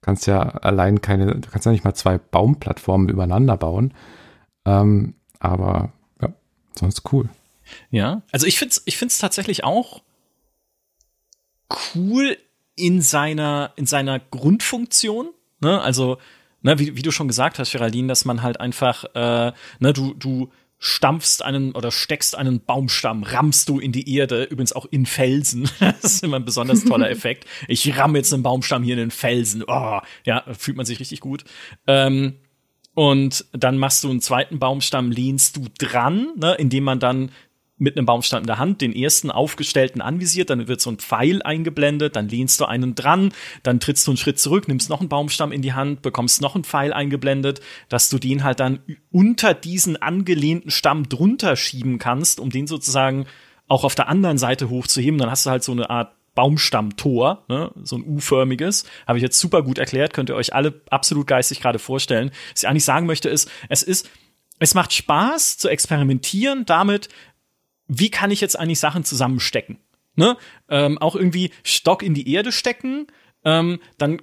Du kannst ja allein keine, du kannst ja nicht mal zwei Baumplattformen übereinander bauen. Ähm, aber ja, sonst cool. Ja, also ich finde es ich find's tatsächlich auch cool in seiner, in seiner Grundfunktion. Ne? Also, ne, wie, wie du schon gesagt hast, Geraldine, dass man halt einfach, äh, ne, du, du stampfst einen oder steckst einen Baumstamm, rammst du in die Erde, übrigens auch in Felsen. das ist immer ein besonders toller Effekt. Ich ramme jetzt einen Baumstamm hier in den Felsen. Oh, ja, fühlt man sich richtig gut. Ähm, und dann machst du einen zweiten Baumstamm, lehnst du dran, ne, indem man dann mit einem Baumstamm in der Hand den ersten aufgestellten anvisiert, dann wird so ein Pfeil eingeblendet, dann lehnst du einen dran, dann trittst du einen Schritt zurück, nimmst noch einen Baumstamm in die Hand, bekommst noch einen Pfeil eingeblendet, dass du den halt dann unter diesen angelehnten Stamm drunter schieben kannst, um den sozusagen auch auf der anderen Seite hochzuheben. Dann hast du halt so eine Art Baumstammtor, ne, so ein U-förmiges. Habe ich jetzt super gut erklärt, könnt ihr euch alle absolut geistig gerade vorstellen. Was ich eigentlich sagen möchte ist, es ist es macht Spaß zu experimentieren damit, wie kann ich jetzt eigentlich Sachen zusammenstecken? Ne? Ähm, auch irgendwie Stock in die Erde stecken, ähm, dann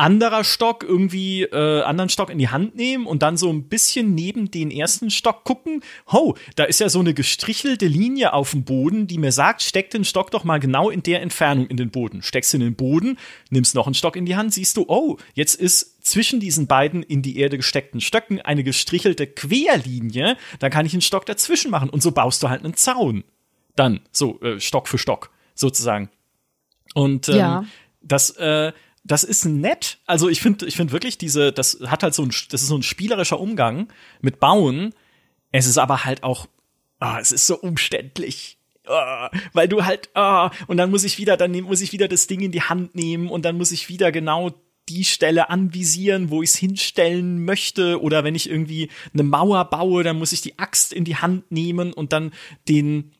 anderer Stock irgendwie äh, anderen Stock in die Hand nehmen und dann so ein bisschen neben den ersten Stock gucken. Ho, da ist ja so eine gestrichelte Linie auf dem Boden, die mir sagt, steck den Stock doch mal genau in der Entfernung in den Boden. Steckst in den Boden, nimmst noch einen Stock in die Hand, siehst du, oh, jetzt ist zwischen diesen beiden in die Erde gesteckten Stöcken eine gestrichelte Querlinie, da kann ich einen Stock dazwischen machen und so baust du halt einen Zaun. Dann, so äh, Stock für Stock, sozusagen. Und ähm, ja. das, äh, das ist nett. Also ich finde, ich finde wirklich diese, das hat halt so ein, das ist so ein spielerischer Umgang mit Bauen. Es ist aber halt auch, oh, es ist so umständlich. Oh, weil du halt, oh, und dann muss ich wieder, dann muss ich wieder das Ding in die Hand nehmen und dann muss ich wieder genau die Stelle anvisieren, wo ich es hinstellen möchte. Oder wenn ich irgendwie eine Mauer baue, dann muss ich die Axt in die Hand nehmen und dann den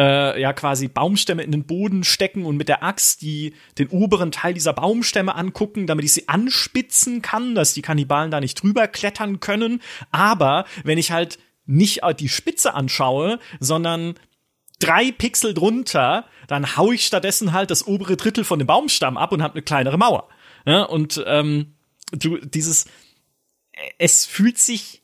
äh, ja quasi Baumstämme in den Boden stecken und mit der Axt die den oberen Teil dieser Baumstämme angucken, damit ich sie anspitzen kann, dass die Kannibalen da nicht drüber klettern können. Aber wenn ich halt nicht die Spitze anschaue, sondern drei Pixel drunter, dann hau ich stattdessen halt das obere Drittel von dem Baumstamm ab und habe eine kleinere Mauer. Ja, und ähm, du dieses es fühlt sich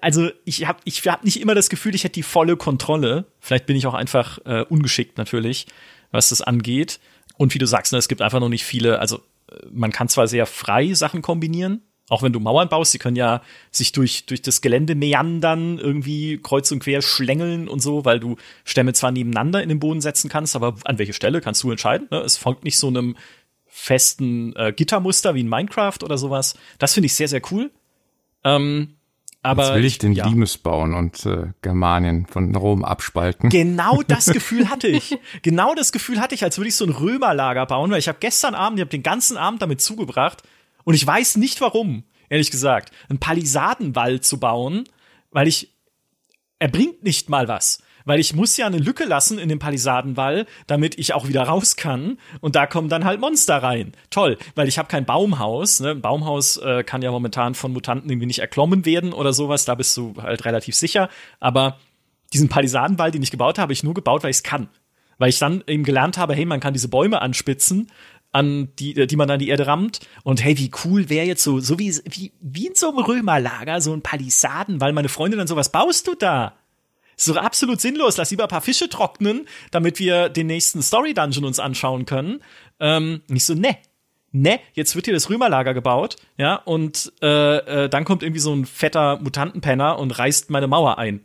also ich habe ich hab nicht immer das Gefühl, ich hätte die volle Kontrolle. Vielleicht bin ich auch einfach äh, ungeschickt natürlich, was das angeht. Und wie du sagst, ne, es gibt einfach noch nicht viele, also äh, man kann zwar sehr frei Sachen kombinieren, auch wenn du Mauern baust, sie können ja sich durch, durch das Gelände meandern, irgendwie kreuz und quer schlängeln und so, weil du Stämme zwar nebeneinander in den Boden setzen kannst, aber an welche Stelle kannst du entscheiden. Ne? Es folgt nicht so einem festen äh, Gittermuster wie in Minecraft oder sowas. Das finde ich sehr, sehr cool. Ähm, aber Jetzt will ich den ja. Limes bauen und äh, Germanien von Rom abspalten. Genau das Gefühl hatte ich. genau das Gefühl hatte ich, als würde ich so ein Römerlager bauen, weil ich habe gestern Abend, ich habe den ganzen Abend damit zugebracht und ich weiß nicht warum, ehrlich gesagt, einen Palisadenwall zu bauen, weil ich er bringt nicht mal was weil ich muss ja eine Lücke lassen in dem Palisadenwall, damit ich auch wieder raus kann. Und da kommen dann halt Monster rein. Toll, weil ich habe kein Baumhaus. Ne? Ein Baumhaus äh, kann ja momentan von Mutanten irgendwie nicht erklommen werden oder sowas. Da bist du halt relativ sicher. Aber diesen Palisadenwall, den ich gebaut habe, habe ich nur gebaut, weil ich es kann. Weil ich dann eben gelernt habe, hey, man kann diese Bäume anspitzen an die, die man an die Erde rammt. Und hey, wie cool wäre jetzt so, so wie, wie, wie in so einem Römerlager, so ein Palisaden, weil meine Freundin dann so, was baust du da? Ist doch absolut sinnlos. Lass lieber ein paar Fische trocknen, damit wir den nächsten Story Dungeon uns anschauen können. Ähm, nicht so, ne. Ne, jetzt wird hier das Römerlager gebaut, ja, und äh, äh, dann kommt irgendwie so ein fetter Mutantenpenner und reißt meine Mauer ein.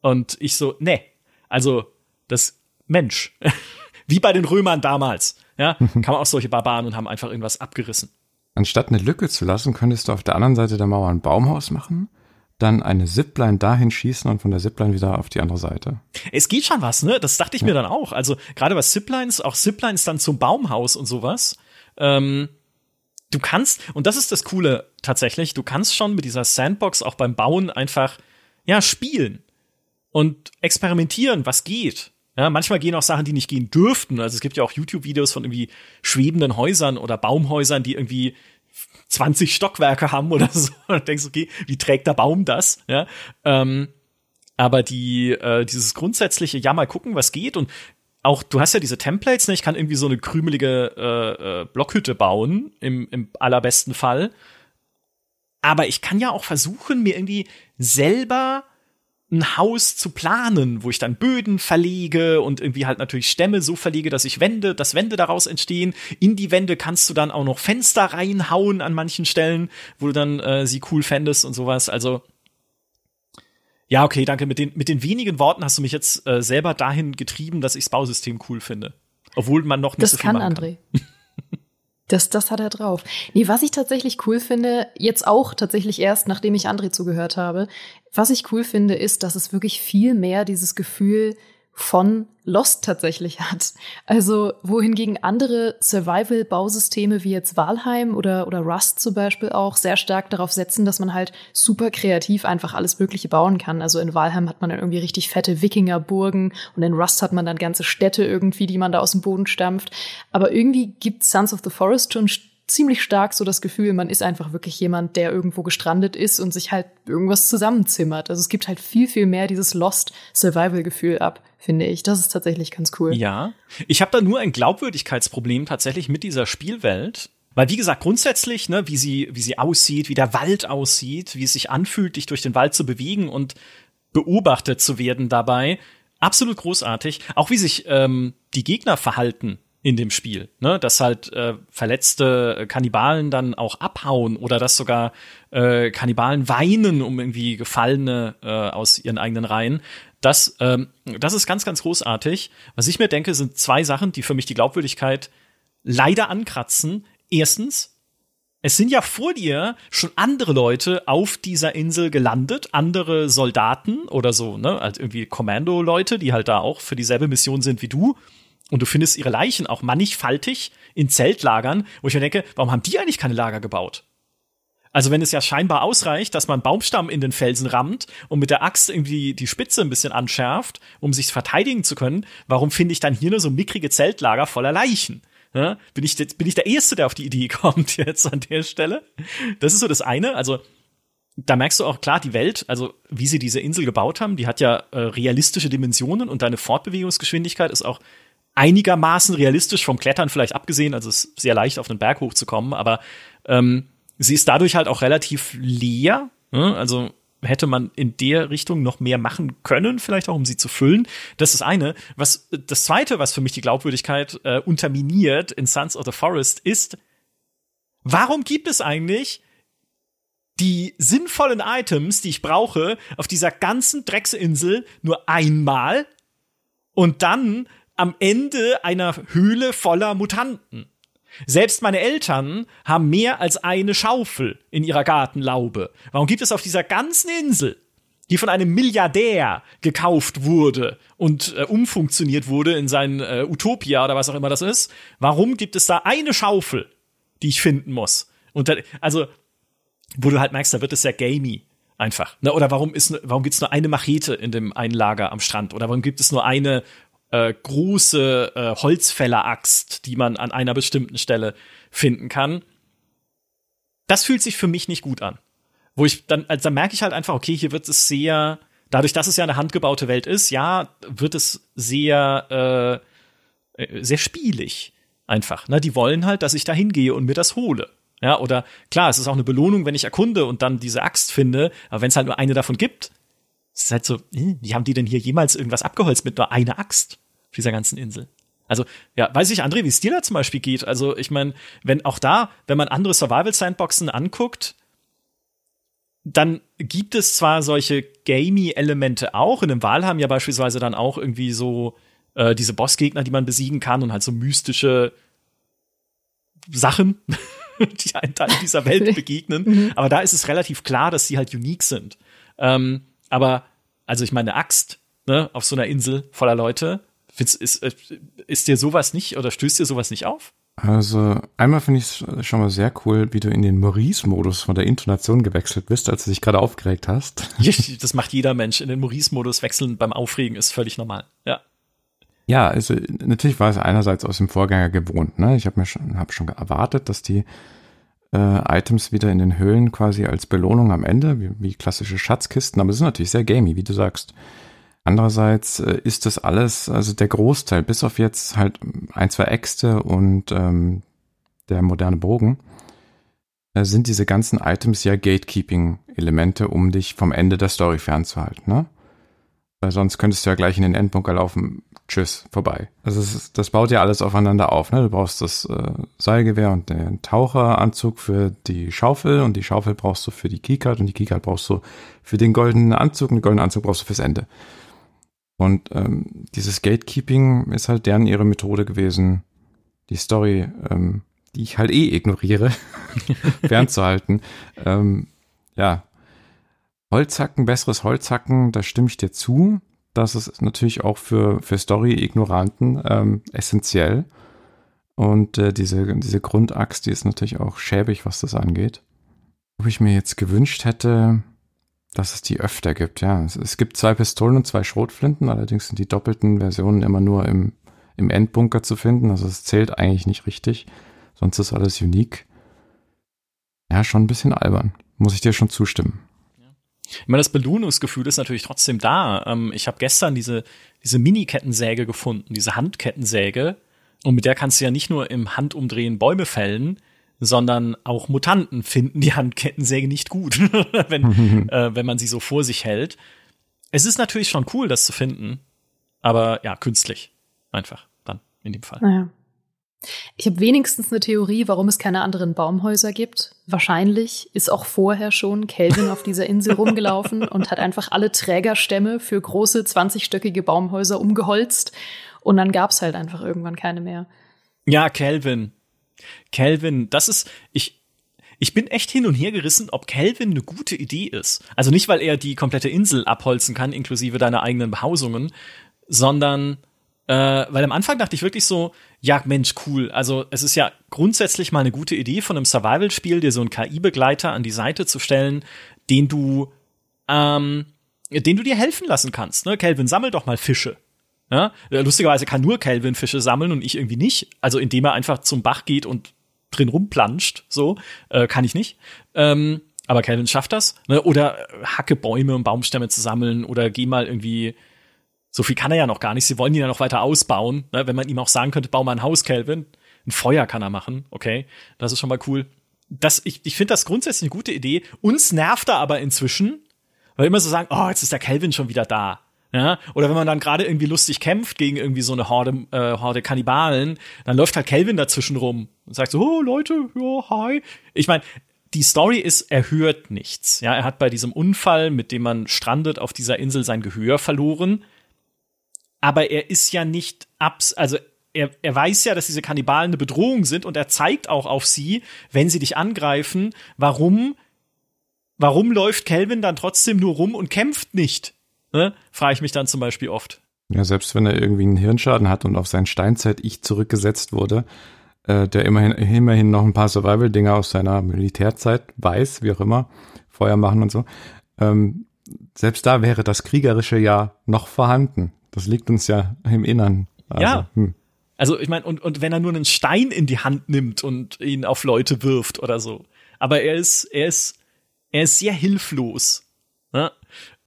Und ich so, ne. Also, das Mensch. Wie bei den Römern damals. Ja, kam auch solche Barbaren und haben einfach irgendwas abgerissen. Anstatt eine Lücke zu lassen, könntest du auf der anderen Seite der Mauer ein Baumhaus machen dann eine Zipline dahin schießen und von der Zipline wieder auf die andere Seite. Es geht schon was, ne? Das dachte ich ja. mir dann auch. Also gerade was Ziplines, auch Ziplines dann zum Baumhaus und sowas. Ähm, du kannst, und das ist das Coole tatsächlich, du kannst schon mit dieser Sandbox auch beim Bauen einfach, ja, spielen und experimentieren, was geht. Ja, manchmal gehen auch Sachen, die nicht gehen dürften. Also es gibt ja auch YouTube-Videos von irgendwie schwebenden Häusern oder Baumhäusern, die irgendwie 20 Stockwerke haben oder so. Und denkst, okay, wie trägt der Baum das? Ja. Ähm, aber die, äh, dieses grundsätzliche, ja, mal gucken, was geht und auch, du hast ja diese Templates, ne? ich kann irgendwie so eine krümelige äh, äh, Blockhütte bauen, im, im allerbesten Fall. Aber ich kann ja auch versuchen, mir irgendwie selber ein Haus zu planen, wo ich dann Böden verlege und irgendwie halt natürlich Stämme so verlege, dass ich Wände, dass Wände daraus entstehen. In die Wände kannst du dann auch noch Fenster reinhauen an manchen Stellen, wo du dann äh, sie cool fändest und sowas. Also ja, okay, danke. Mit den, mit den wenigen Worten hast du mich jetzt äh, selber dahin getrieben, dass ich das Bausystem cool finde. Obwohl man noch nicht das so viel kann machen André. Das, das hat er drauf. Nee, was ich tatsächlich cool finde, jetzt auch tatsächlich erst, nachdem ich André zugehört habe, was ich cool finde, ist, dass es wirklich viel mehr dieses Gefühl von Lost tatsächlich hat. Also wohingegen andere Survival-Bausysteme wie jetzt Valheim oder, oder Rust zum Beispiel auch sehr stark darauf setzen, dass man halt super kreativ einfach alles Mögliche bauen kann. Also in Valheim hat man dann irgendwie richtig fette Wikingerburgen und in Rust hat man dann ganze Städte irgendwie, die man da aus dem Boden stampft. Aber irgendwie gibt Sons of the Forest schon ziemlich stark so das Gefühl, man ist einfach wirklich jemand, der irgendwo gestrandet ist und sich halt irgendwas zusammenzimmert. Also es gibt halt viel, viel mehr dieses Lost Survival-Gefühl ab, finde ich. Das ist tatsächlich ganz cool. Ja. Ich habe da nur ein Glaubwürdigkeitsproblem tatsächlich mit dieser Spielwelt. Weil, wie gesagt, grundsätzlich, ne, wie sie, wie sie aussieht, wie der Wald aussieht, wie es sich anfühlt, dich durch den Wald zu bewegen und beobachtet zu werden dabei, absolut großartig. Auch wie sich ähm, die Gegner verhalten in dem Spiel, ne? dass halt äh, verletzte Kannibalen dann auch abhauen oder dass sogar äh, Kannibalen weinen um irgendwie Gefallene äh, aus ihren eigenen Reihen. Das, ähm, das ist ganz, ganz großartig. Was ich mir denke, sind zwei Sachen, die für mich die Glaubwürdigkeit leider ankratzen. Erstens, es sind ja vor dir schon andere Leute auf dieser Insel gelandet, andere Soldaten oder so, ne, halt irgendwie Kommando-Leute, die halt da auch für dieselbe Mission sind wie du. Und du findest ihre Leichen auch mannigfaltig in Zeltlagern, wo ich mir denke, warum haben die eigentlich keine Lager gebaut? Also wenn es ja scheinbar ausreicht, dass man Baumstamm in den Felsen rammt und mit der Axt irgendwie die Spitze ein bisschen anschärft, um sich verteidigen zu können, warum finde ich dann hier nur so mickrige Zeltlager voller Leichen? Ja, bin, ich, bin ich der Erste, der auf die Idee kommt jetzt an der Stelle? Das ist so das eine. Also da merkst du auch klar, die Welt, also wie sie diese Insel gebaut haben, die hat ja äh, realistische Dimensionen und deine Fortbewegungsgeschwindigkeit ist auch einigermaßen realistisch vom Klettern vielleicht abgesehen. Also es ist sehr leicht auf einen Berg hochzukommen, aber ähm, sie ist dadurch halt auch relativ leer. Ne? Also hätte man in der Richtung noch mehr machen können, vielleicht auch, um sie zu füllen. Das ist eine. Was das zweite, was für mich die Glaubwürdigkeit äh, unterminiert in Sons of the Forest, ist, warum gibt es eigentlich die sinnvollen Items, die ich brauche, auf dieser ganzen Drecksinsel nur einmal und dann am Ende einer Höhle voller Mutanten? Selbst meine Eltern haben mehr als eine Schaufel in ihrer Gartenlaube. Warum gibt es auf dieser ganzen Insel, die von einem Milliardär gekauft wurde und äh, umfunktioniert wurde in sein äh, Utopia oder was auch immer das ist, warum gibt es da eine Schaufel, die ich finden muss? Und da, also, wo du halt merkst, da wird es sehr gamey einfach. Ne? Oder warum warum gibt es nur eine Machete in dem einen Lager am Strand? Oder warum gibt es nur eine äh, große äh, Holzfälleraxt, die man an einer bestimmten Stelle finden kann. Das fühlt sich für mich nicht gut an. Wo ich dann, also dann merke ich halt einfach, okay, hier wird es sehr, dadurch, dass es ja eine handgebaute Welt ist, ja, wird es sehr, äh, äh sehr spielig einfach. Ne? Die wollen halt, dass ich da hingehe und mir das hole. Ja, oder klar, es ist auch eine Belohnung, wenn ich erkunde und dann diese Axt finde, aber wenn es halt nur eine davon gibt, es ist halt so, hm, wie haben die denn hier jemals irgendwas abgeholzt mit nur einer Axt auf dieser ganzen Insel? Also, ja, weiß ich, André, wie es dir da zum Beispiel geht. Also, ich meine, wenn auch da, wenn man andere Survival-Sandboxen anguckt, dann gibt es zwar solche gamey-Elemente auch. In dem Valheim ja beispielsweise dann auch irgendwie so äh, diese Bossgegner, die man besiegen kann und halt so mystische Sachen, die einem da in dieser Welt begegnen. Mhm. Aber da ist es relativ klar, dass sie halt unique sind. Ähm, aber, also ich meine, Axt, ne, auf so einer Insel voller Leute, ist, ist, äh, ist dir sowas nicht oder stößt dir sowas nicht auf? Also einmal finde ich es schon mal sehr cool, wie du in den Maurice-Modus von der Intonation gewechselt bist, als du dich gerade aufgeregt hast. Das macht jeder Mensch. In den Maurice-Modus wechseln beim Aufregen ist völlig normal. Ja. Ja, also natürlich war es einerseits aus dem Vorgänger gewohnt. Ne? Ich habe mir schon, hab schon erwartet, dass die äh, Items wieder in den Höhlen quasi als Belohnung am Ende, wie, wie klassische Schatzkisten, aber es ist natürlich sehr gamey, wie du sagst. Andererseits äh, ist das alles, also der Großteil, bis auf jetzt halt ein, zwei Äxte und ähm, der moderne Bogen, äh, sind diese ganzen Items ja Gatekeeping-Elemente, um dich vom Ende der Story fernzuhalten, ne? Weil sonst könntest du ja gleich in den Endbunker laufen, tschüss, vorbei. Also das, das baut ja alles aufeinander auf. Ne? Du brauchst das äh, Seilgewehr und den Taucheranzug für die Schaufel und die Schaufel brauchst du für die Keycard und die Keycard brauchst du für den goldenen Anzug und den goldenen Anzug brauchst du fürs Ende. Und ähm, dieses Gatekeeping ist halt deren ihre Methode gewesen, die Story, ähm, die ich halt eh ignoriere, fernzuhalten. ähm, ja, Holzhacken, besseres Holzhacken, da stimme ich dir zu. Das ist natürlich auch für, für Story-Ignoranten ähm, essentiell. Und äh, diese, diese Grundaxt, die ist natürlich auch schäbig, was das angeht. Ob ich mir jetzt gewünscht hätte, dass es die öfter gibt, ja. Es, es gibt zwei Pistolen und zwei Schrotflinten, allerdings sind die doppelten Versionen immer nur im, im Endbunker zu finden. Also es zählt eigentlich nicht richtig. Sonst ist alles unique. Ja, schon ein bisschen albern. Muss ich dir schon zustimmen. Ich meine, das Belohnungsgefühl ist natürlich trotzdem da. Ähm, ich habe gestern diese, diese Mini-Kettensäge gefunden, diese Handkettensäge. Und mit der kannst du ja nicht nur im Handumdrehen Bäume fällen, sondern auch Mutanten finden die Handkettensäge nicht gut, wenn, äh, wenn man sie so vor sich hält. Es ist natürlich schon cool, das zu finden, aber ja, künstlich. Einfach dann in dem Fall. Naja. Ich habe wenigstens eine Theorie, warum es keine anderen Baumhäuser gibt. Wahrscheinlich ist auch vorher schon Kelvin auf dieser Insel rumgelaufen und hat einfach alle Trägerstämme für große 20-stöckige Baumhäuser umgeholzt. Und dann gab es halt einfach irgendwann keine mehr. Ja, Kelvin. Calvin, das ist, ich, ich bin echt hin und her gerissen, ob Calvin eine gute Idee ist. Also nicht, weil er die komplette Insel abholzen kann, inklusive deiner eigenen Behausungen, sondern äh, weil am Anfang dachte ich wirklich so, ja, Mensch, cool. Also es ist ja grundsätzlich mal eine gute Idee von einem Survival-Spiel, dir so einen KI-Begleiter an die Seite zu stellen, den du, ähm, den du dir helfen lassen kannst. Ne? Calvin, sammel doch mal Fische. Ja? Lustigerweise kann nur Calvin Fische sammeln und ich irgendwie nicht. Also indem er einfach zum Bach geht und drin rumplanscht, so, äh, kann ich nicht. Ähm, aber Calvin schafft das. Ne? Oder hacke Bäume und Baumstämme zu sammeln oder geh mal irgendwie so viel kann er ja noch gar nicht. Sie wollen ihn ja noch weiter ausbauen. Ne? Wenn man ihm auch sagen könnte, bau mal ein Haus, Calvin. Ein Feuer kann er machen. Okay, das ist schon mal cool. Das, ich ich finde das grundsätzlich eine gute Idee. Uns nervt er aber inzwischen, weil immer so sagen, oh, jetzt ist der Calvin schon wieder da. Ja, oder wenn man dann gerade irgendwie lustig kämpft gegen irgendwie so eine Horde, äh, Horde Kannibalen, dann läuft halt Calvin dazwischen rum und sagt so, oh Leute, ja, hi. Ich meine, die Story ist, er hört nichts. Ja, er hat bei diesem Unfall, mit dem man strandet auf dieser Insel, sein Gehör verloren aber er ist ja nicht abs, also er, er weiß ja, dass diese Kannibalen eine Bedrohung sind und er zeigt auch auf sie, wenn sie dich angreifen, warum, warum läuft Kelvin dann trotzdem nur rum und kämpft nicht? Ne? Frage ich mich dann zum Beispiel oft. Ja, selbst wenn er irgendwie einen Hirnschaden hat und auf sein Steinzeit-Ich zurückgesetzt wurde, äh, der immerhin, immerhin noch ein paar Survival-Dinger aus seiner Militärzeit weiß, wie auch immer, Feuer machen und so, ähm, selbst da wäre das kriegerische ja noch vorhanden. Das liegt uns ja im Innern. Also, ja. Hm. Also ich meine, und, und wenn er nur einen Stein in die Hand nimmt und ihn auf Leute wirft oder so. Aber er ist, er ist, er ist sehr hilflos. Ne?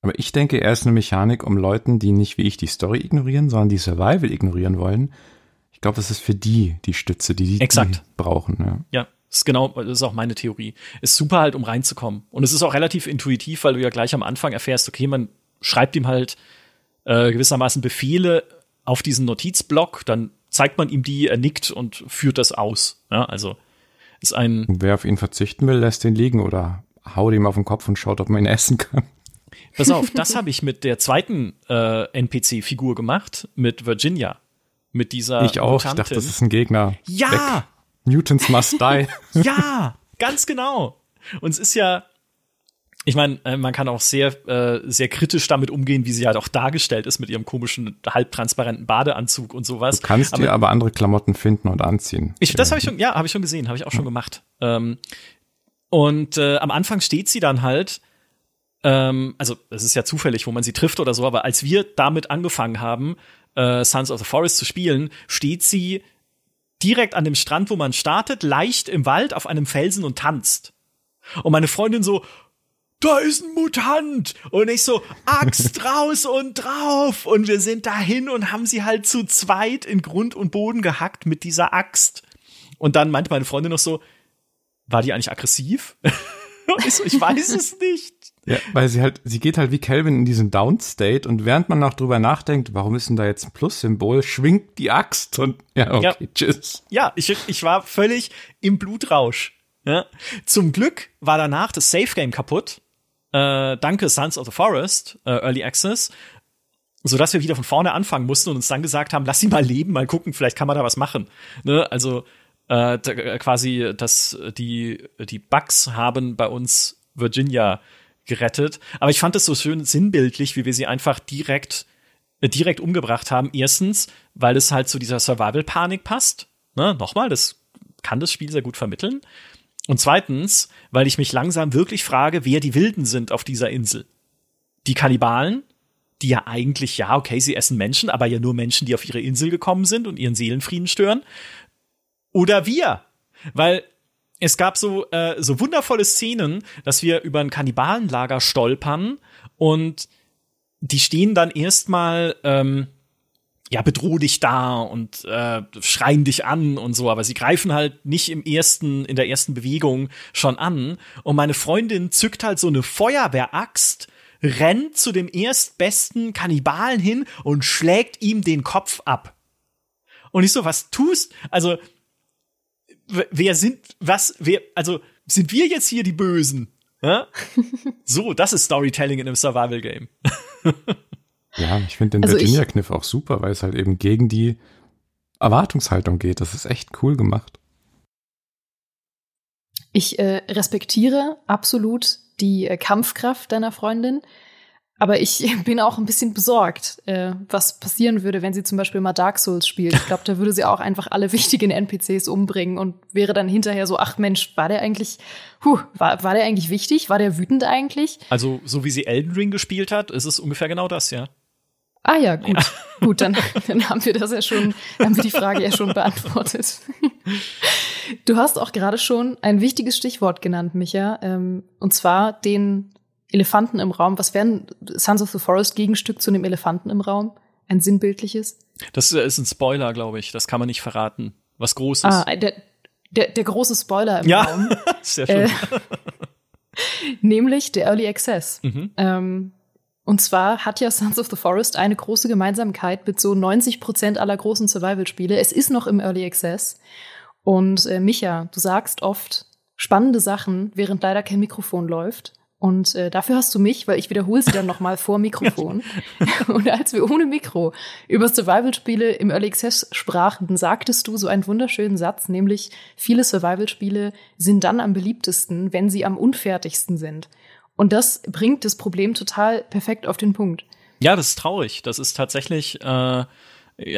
Aber ich denke, er ist eine Mechanik, um Leuten, die nicht wie ich die Story ignorieren, sondern die Survival ignorieren wollen. Ich glaube, das ist für die die Stütze, die die, die brauchen. Ja. ja, das ist genau, das ist auch meine Theorie. Ist super halt, um reinzukommen. Und es ist auch relativ intuitiv, weil du ja gleich am Anfang erfährst, okay, man schreibt ihm halt äh, gewissermaßen Befehle auf diesen Notizblock, dann zeigt man ihm die, er nickt und führt das aus. Ja, also ist ein. Wer auf ihn verzichten will, lässt ihn liegen oder haut ihm auf den Kopf und schaut, ob man ihn essen kann. Pass auf, das habe ich mit der zweiten äh, NPC-Figur gemacht, mit Virginia. Mit dieser. Ich auch, Mutantin. ich dachte, das ist ein Gegner. Ja! Weg. Mutants must die. ja, ganz genau. Und es ist ja, ich meine, äh, man kann auch sehr, äh, sehr kritisch damit umgehen, wie sie halt auch dargestellt ist mit ihrem komischen, halbtransparenten Badeanzug und sowas. Du kannst aber, dir aber andere Klamotten finden und anziehen. Ich, das habe ich schon, ja, habe ich schon gesehen, habe ich auch schon gemacht. Ähm, und äh, am Anfang steht sie dann halt, ähm, also es ist ja zufällig, wo man sie trifft oder so, aber als wir damit angefangen haben, äh, Sons of the Forest zu spielen, steht sie direkt an dem Strand, wo man startet, leicht im Wald auf einem Felsen und tanzt. Und meine Freundin so, da ist ein Mutant. Und ich so, Axt raus und drauf. Und wir sind dahin und haben sie halt zu zweit in Grund und Boden gehackt mit dieser Axt. Und dann meinte meine Freundin noch so, war die eigentlich aggressiv? ich so, ich weiß es nicht. Ja, weil sie halt, sie geht halt wie Calvin in diesen Downstate und während man noch drüber nachdenkt, warum ist denn da jetzt ein Plus-Symbol, schwingt die Axt und ja, okay, ja. tschüss. Ja, ich, ich war völlig im Blutrausch. Ja. Zum Glück war danach das Safe Game kaputt äh, danke Sons of the Forest, äh, Early Access, so dass wir wieder von vorne anfangen mussten und uns dann gesagt haben, lass sie mal leben, mal gucken, vielleicht kann man da was machen. Ne? Also äh, quasi, dass die die Bugs haben bei uns Virginia gerettet. Aber ich fand es so schön sinnbildlich, wie wir sie einfach direkt äh, direkt umgebracht haben. Erstens, weil es halt zu dieser Survival-Panik passt. Ne? Nochmal, das kann das Spiel sehr gut vermitteln. Und zweitens, weil ich mich langsam wirklich frage, wer die Wilden sind auf dieser Insel. Die Kannibalen, die ja eigentlich, ja, okay, sie essen Menschen, aber ja nur Menschen, die auf ihre Insel gekommen sind und ihren Seelenfrieden stören. Oder wir. Weil es gab so, äh, so wundervolle Szenen, dass wir über ein Kannibalenlager stolpern und die stehen dann erstmal ähm, ja, bedroh dich da und äh, schreien dich an und so, aber sie greifen halt nicht im ersten, in der ersten Bewegung schon an. Und meine Freundin zückt halt so eine Feuerwehraxt, rennt zu dem erstbesten Kannibalen hin und schlägt ihm den Kopf ab. Und ich so, was tust? Also, wer sind, was, wer, also, sind wir jetzt hier die Bösen? Ja? so, das ist Storytelling in einem Survival-Game. Ja, ich finde den also Virginia-Kniff auch super, weil es halt eben gegen die Erwartungshaltung geht. Das ist echt cool gemacht. Ich äh, respektiere absolut die äh, Kampfkraft deiner Freundin. Aber ich bin auch ein bisschen besorgt, äh, was passieren würde, wenn sie zum Beispiel mal Dark Souls spielt. Ich glaube, da würde sie auch einfach alle wichtigen NPCs umbringen und wäre dann hinterher so, ach Mensch, war der eigentlich, huh, war, war der eigentlich wichtig? War der wütend eigentlich? Also, so wie sie Elden Ring gespielt hat, ist es ungefähr genau das, ja. Ah ja, gut. Ja. Gut, dann, dann haben wir das ja schon, haben wir die Frage ja schon beantwortet. Du hast auch gerade schon ein wichtiges Stichwort genannt, Micha, ähm, und zwar den Elefanten im Raum. Was wären Sons of the Forest Gegenstück zu einem Elefanten im Raum? Ein sinnbildliches? Das ist ein Spoiler, glaube ich. Das kann man nicht verraten. Was Großes. Ah, der, der, der große Spoiler im ja, Raum. sehr schön. Äh, nämlich der Early Access. Mhm. Ähm, und zwar hat ja Sons of the Forest eine große Gemeinsamkeit mit so 90 Prozent aller großen Survival-Spiele. Es ist noch im Early Access. Und äh, Micha, du sagst oft spannende Sachen, während leider kein Mikrofon läuft. Und äh, dafür hast du mich, weil ich wiederhole sie dann nochmal vor Mikrofon. und als wir ohne Mikro über Survival-Spiele im Early Access sprachen, sagtest du so einen wunderschönen Satz, nämlich viele Survival-Spiele sind dann am beliebtesten, wenn sie am unfertigsten sind. Und das bringt das Problem total perfekt auf den Punkt. Ja, das ist traurig. Das ist tatsächlich äh,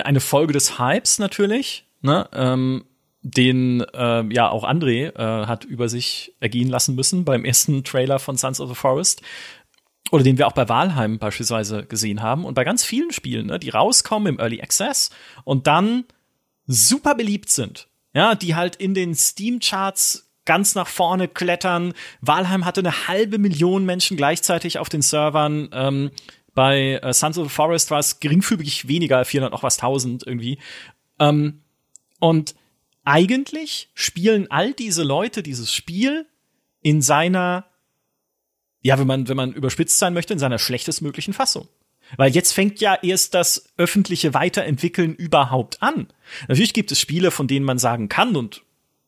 eine Folge des Hypes natürlich. Ne? Ähm, den äh, ja auch André äh, hat über sich ergehen lassen müssen beim ersten Trailer von Sons of the Forest. Oder den wir auch bei Walheim beispielsweise gesehen haben. Und bei ganz vielen Spielen, ne, die rauskommen im Early Access und dann super beliebt sind. Ja, die halt in den Steam-Charts ganz nach vorne klettern. Walheim hatte eine halbe Million Menschen gleichzeitig auf den Servern. Ähm, bei äh, Sons of the Forest war es geringfügig weniger, 400 noch was 1000 irgendwie. Ähm, und eigentlich spielen all diese Leute dieses Spiel in seiner, ja, wenn man, wenn man überspitzt sein möchte, in seiner schlechtestmöglichen Fassung. Weil jetzt fängt ja erst das öffentliche Weiterentwickeln überhaupt an. Natürlich gibt es Spiele, von denen man sagen kann, und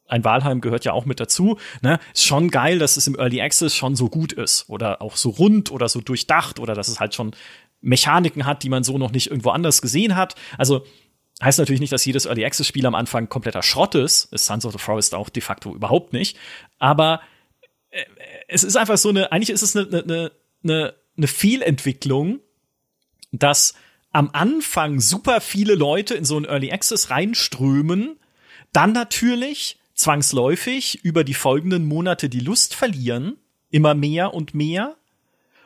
ein Wahlheim gehört ja auch mit dazu, ne, ist schon geil, dass es im Early Access schon so gut ist oder auch so rund oder so durchdacht oder dass es halt schon Mechaniken hat, die man so noch nicht irgendwo anders gesehen hat. Also Heißt natürlich nicht, dass jedes Early Access Spiel am Anfang kompletter Schrott ist. Ist Sons of the Forest auch de facto überhaupt nicht. Aber äh, es ist einfach so eine, eigentlich ist es eine, eine, eine, eine Fehlentwicklung, dass am Anfang super viele Leute in so ein Early Access reinströmen, dann natürlich zwangsläufig über die folgenden Monate die Lust verlieren, immer mehr und mehr,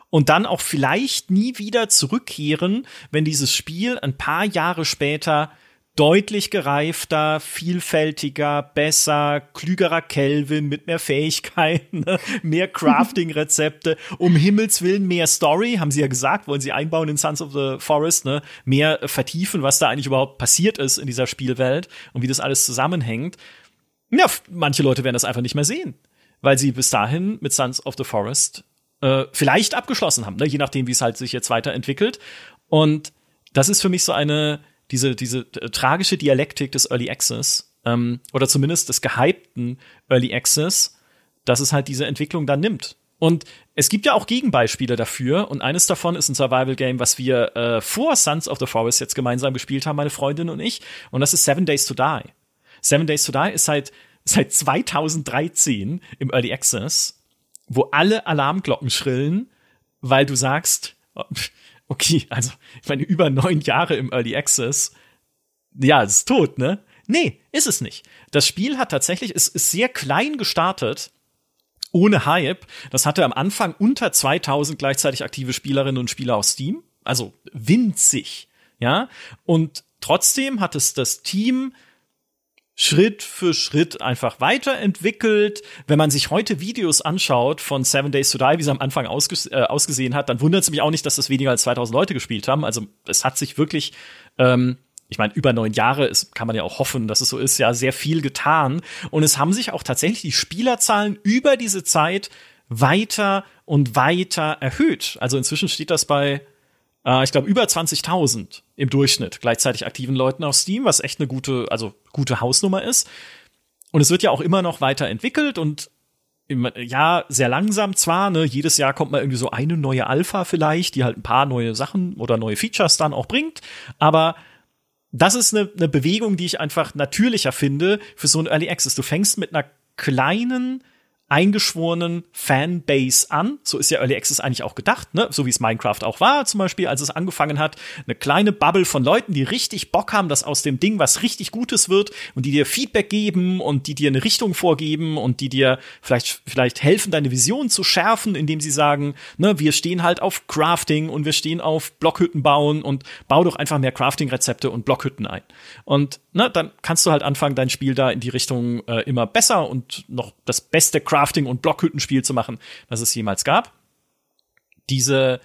und dann auch vielleicht nie wieder zurückkehren, wenn dieses Spiel ein paar Jahre später deutlich gereifter, vielfältiger, besser, klügerer Kelvin mit mehr Fähigkeiten, ne? mehr Crafting-Rezepte, um Himmels Willen mehr Story, haben sie ja gesagt, wollen sie einbauen in Sons of the Forest, ne? mehr vertiefen, was da eigentlich überhaupt passiert ist in dieser Spielwelt und wie das alles zusammenhängt. Ja, manche Leute werden das einfach nicht mehr sehen, weil sie bis dahin mit Sons of the Forest äh, vielleicht abgeschlossen haben, ne? je nachdem, wie es halt sich jetzt weiterentwickelt. Und das ist für mich so eine, diese, diese äh, tragische Dialektik des Early Access, ähm, oder zumindest des gehypten Early Access, dass es halt diese Entwicklung dann nimmt. Und es gibt ja auch Gegenbeispiele dafür. Und eines davon ist ein Survival-Game, was wir äh, vor Sons of the Forest jetzt gemeinsam gespielt haben, meine Freundin und ich. Und das ist Seven Days to Die. Seven Days to Die ist seit, seit 2013 im Early Access wo alle Alarmglocken schrillen, weil du sagst, okay, also ich meine, über neun Jahre im Early Access, ja, ist tot, ne? Nee, ist es nicht. Das Spiel hat tatsächlich, es ist sehr klein gestartet, ohne Hype. Das hatte am Anfang unter 2000 gleichzeitig aktive Spielerinnen und Spieler auf Steam. Also winzig, ja? Und trotzdem hat es das Team Schritt für Schritt einfach weiterentwickelt. Wenn man sich heute Videos anschaut von Seven Days to Die, wie sie am Anfang ausges äh, ausgesehen hat, dann wundert es mich auch nicht, dass das weniger als 2000 Leute gespielt haben. Also es hat sich wirklich, ähm, ich meine, über neun Jahre ist, kann man ja auch hoffen, dass es so ist, ja sehr viel getan. Und es haben sich auch tatsächlich die Spielerzahlen über diese Zeit weiter und weiter erhöht. Also inzwischen steht das bei äh, ich glaube, über 20.000 im Durchschnitt gleichzeitig aktiven Leuten auf Steam, was echt eine gute, also gute Hausnummer ist. Und es wird ja auch immer noch weiterentwickelt und ja, sehr langsam zwar, ne, jedes Jahr kommt mal irgendwie so eine neue Alpha vielleicht, die halt ein paar neue Sachen oder neue Features dann auch bringt, aber das ist eine, eine Bewegung, die ich einfach natürlicher finde für so ein Early Access. Du fängst mit einer kleinen eingeschworenen Fanbase an. So ist ja Early Access eigentlich auch gedacht, ne? So wie es Minecraft auch war, zum Beispiel, als es angefangen hat. Eine kleine Bubble von Leuten, die richtig Bock haben, dass aus dem Ding was richtig Gutes wird und die dir Feedback geben und die dir eine Richtung vorgeben und die dir vielleicht, vielleicht helfen, deine Vision zu schärfen, indem sie sagen, ne, wir stehen halt auf Crafting und wir stehen auf Blockhütten bauen und bau doch einfach mehr Crafting-Rezepte und Blockhütten ein. Und ne, dann kannst du halt anfangen, dein Spiel da in die Richtung äh, immer besser und noch das beste Crafting und Blockhüttenspiel zu machen, das es jemals gab. Diese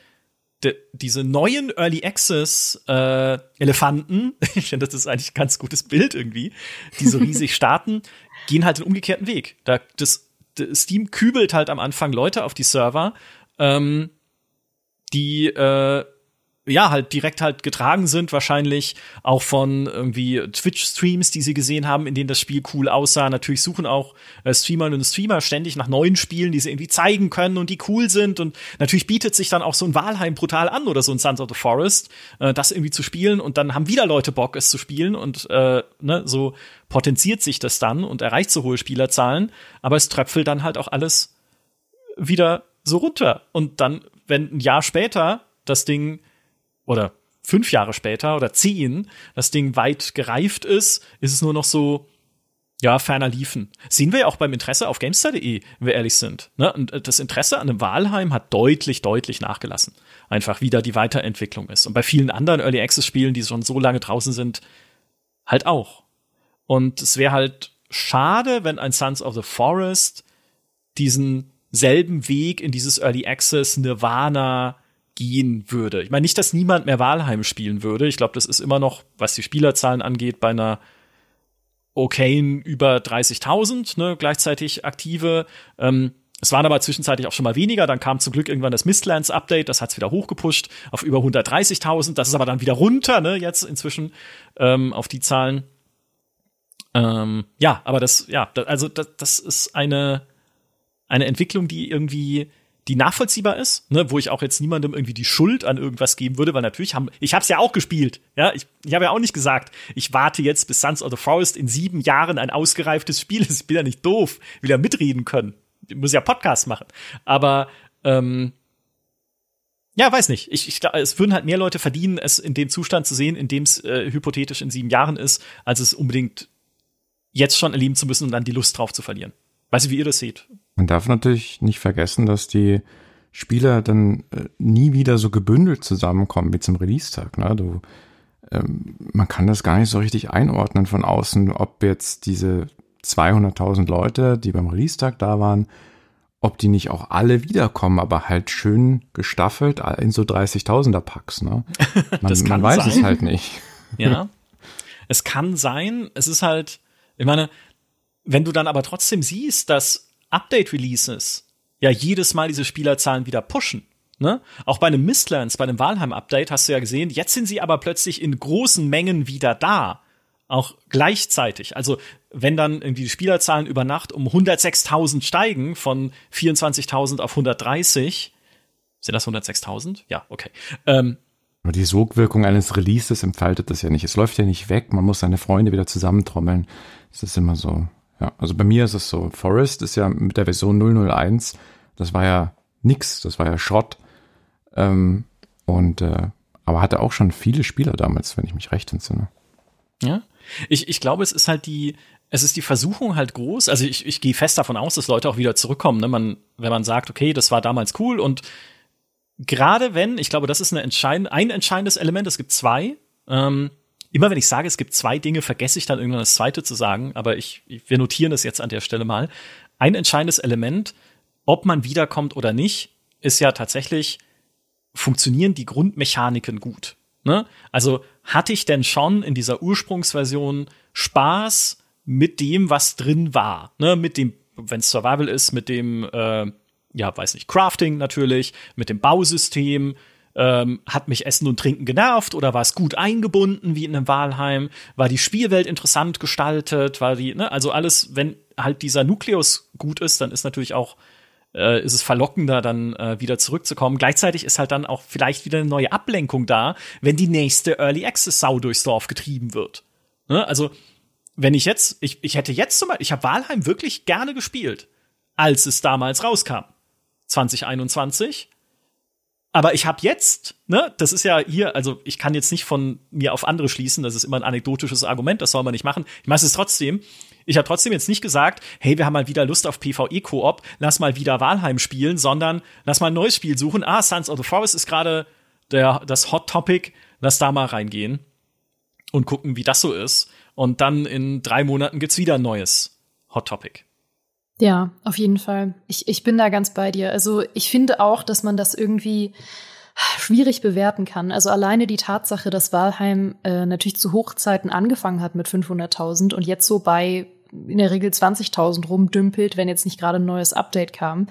de, diese neuen Early Access äh, Elefanten, ich finde, das ist eigentlich ein ganz gutes Bild irgendwie, die so riesig starten, gehen halt den umgekehrten Weg. Da, das, das Steam kübelt halt am Anfang Leute auf die Server, ähm, die äh, ja, halt direkt halt getragen sind, wahrscheinlich auch von irgendwie Twitch-Streams, die sie gesehen haben, in denen das Spiel cool aussah. Natürlich suchen auch äh, Streamerinnen und Streamer ständig nach neuen Spielen, die sie irgendwie zeigen können und die cool sind. Und natürlich bietet sich dann auch so ein Walheim brutal an oder so ein Sons of the Forest, äh, das irgendwie zu spielen. Und dann haben wieder Leute Bock, es zu spielen. Und äh, ne, so potenziert sich das dann und erreicht so hohe Spielerzahlen. Aber es tröpfelt dann halt auch alles wieder so runter. Und dann, wenn ein Jahr später das Ding oder fünf Jahre später oder zehn das Ding weit gereift ist, ist es nur noch so, ja, ferner liefen. Sehen wir ja auch beim Interesse auf GameStar.de, wenn wir ehrlich sind. Ne? Und äh, das Interesse an einem Wahlheim hat deutlich, deutlich nachgelassen. Einfach wie da die Weiterentwicklung ist. Und bei vielen anderen Early Access Spielen, die schon so lange draußen sind, halt auch. Und es wäre halt schade, wenn ein Sons of the Forest diesen selben Weg in dieses Early Access Nirvana gehen würde. Ich meine nicht, dass niemand mehr Wahlheim spielen würde. Ich glaube, das ist immer noch, was die Spielerzahlen angeht, bei einer okayen über 30.000 ne, gleichzeitig aktive. Ähm, es waren aber zwischenzeitlich auch schon mal weniger. Dann kam zum Glück irgendwann das Mistlands Update. Das hat es wieder hochgepusht auf über 130.000. Das ist aber dann wieder runter, ne, jetzt inzwischen ähm, auf die Zahlen. Ähm, ja, aber das, ja, das, also das, das ist eine, eine Entwicklung, die irgendwie die nachvollziehbar ist, ne, wo ich auch jetzt niemandem irgendwie die Schuld an irgendwas geben würde, weil natürlich haben, ich habe es ja auch gespielt, ja, ich, ich habe ja auch nicht gesagt, ich warte jetzt bis Sons of the Forest in sieben Jahren ein ausgereiftes Spiel ist. Ich bin ja nicht doof, will ja mitreden können, ich muss ja Podcast machen, aber ähm, ja, weiß nicht. Ich, ich es würden halt mehr Leute verdienen, es in dem Zustand zu sehen, in dem es äh, hypothetisch in sieben Jahren ist, als es unbedingt jetzt schon erleben zu müssen und dann die Lust drauf zu verlieren. Weiß ich, wie ihr das seht. Man darf natürlich nicht vergessen, dass die Spieler dann äh, nie wieder so gebündelt zusammenkommen wie zum Release-Tag. Ne? Du, ähm, man kann das gar nicht so richtig einordnen von außen, ob jetzt diese 200.000 Leute, die beim Release-Tag da waren, ob die nicht auch alle wiederkommen, aber halt schön gestaffelt in so 30.000er Packs. Ne? Man, man weiß sein. es halt nicht. Ja, es kann sein. Es ist halt, ich meine, wenn du dann aber trotzdem siehst, dass Update-Releases ja jedes Mal diese Spielerzahlen wieder pushen. Ne? Auch bei einem Mistlands, bei einem Walheim-Update hast du ja gesehen, jetzt sind sie aber plötzlich in großen Mengen wieder da. Auch gleichzeitig. Also, wenn dann irgendwie die Spielerzahlen über Nacht um 106.000 steigen, von 24.000 auf 130, sind das 106.000? Ja, okay. Ähm, aber die Sogwirkung eines Releases entfaltet das ja nicht. Es läuft ja nicht weg. Man muss seine Freunde wieder zusammentrommeln. Es ist immer so. Ja, also bei mir ist es so. Forest ist ja mit der Version 001, das war ja nix, das war ja Schrott. Ähm, und äh, aber hatte auch schon viele Spieler damals, wenn ich mich recht entsinne. Ja. Ich, ich glaube, es ist halt die, es ist die Versuchung halt groß. Also ich, ich gehe fest davon aus, dass Leute auch wieder zurückkommen, ne? man, wenn man sagt, okay, das war damals cool und gerade wenn, ich glaube, das ist eine entscheidend, ein entscheidendes Element, es gibt zwei, ähm, immer wenn ich sage, es gibt zwei Dinge, vergesse ich dann irgendwann das zweite zu sagen, aber ich, wir notieren das jetzt an der Stelle mal. Ein entscheidendes Element, ob man wiederkommt oder nicht, ist ja tatsächlich, funktionieren die Grundmechaniken gut. Ne? Also hatte ich denn schon in dieser Ursprungsversion Spaß mit dem, was drin war, ne? Mit dem, wenn es Survival ist, mit dem, äh, ja, weiß nicht, Crafting natürlich, mit dem Bausystem, ähm, hat mich Essen und Trinken genervt oder war es gut eingebunden wie in einem Wahlheim? War die Spielwelt interessant gestaltet? War die, ne? Also alles, wenn halt dieser Nukleus gut ist, dann ist natürlich auch äh, ist es verlockender, dann äh, wieder zurückzukommen. Gleichzeitig ist halt dann auch vielleicht wieder eine neue Ablenkung da, wenn die nächste Early Access Sau durchs Dorf getrieben wird. Ne? Also wenn ich jetzt, ich, ich hätte jetzt zum Beispiel, ich habe Wahlheim wirklich gerne gespielt. als es damals rauskam. 2021. Aber ich habe jetzt, ne, das ist ja hier, also ich kann jetzt nicht von mir auf andere schließen, das ist immer ein anekdotisches Argument, das soll man nicht machen. Ich mache es trotzdem. Ich habe trotzdem jetzt nicht gesagt, hey, wir haben mal wieder Lust auf PvE-Koop, lass mal wieder Walheim spielen, sondern lass mal ein neues Spiel suchen. Ah, Sons of the Forest ist gerade das Hot Topic, lass da mal reingehen und gucken, wie das so ist. Und dann in drei Monaten gibt's wieder ein neues Hot Topic. Ja, auf jeden Fall. Ich, ich bin da ganz bei dir. Also ich finde auch, dass man das irgendwie schwierig bewerten kann. Also alleine die Tatsache, dass Walheim äh, natürlich zu Hochzeiten angefangen hat mit 500.000 und jetzt so bei in der Regel 20.000 rumdümpelt, wenn jetzt nicht gerade ein neues Update kam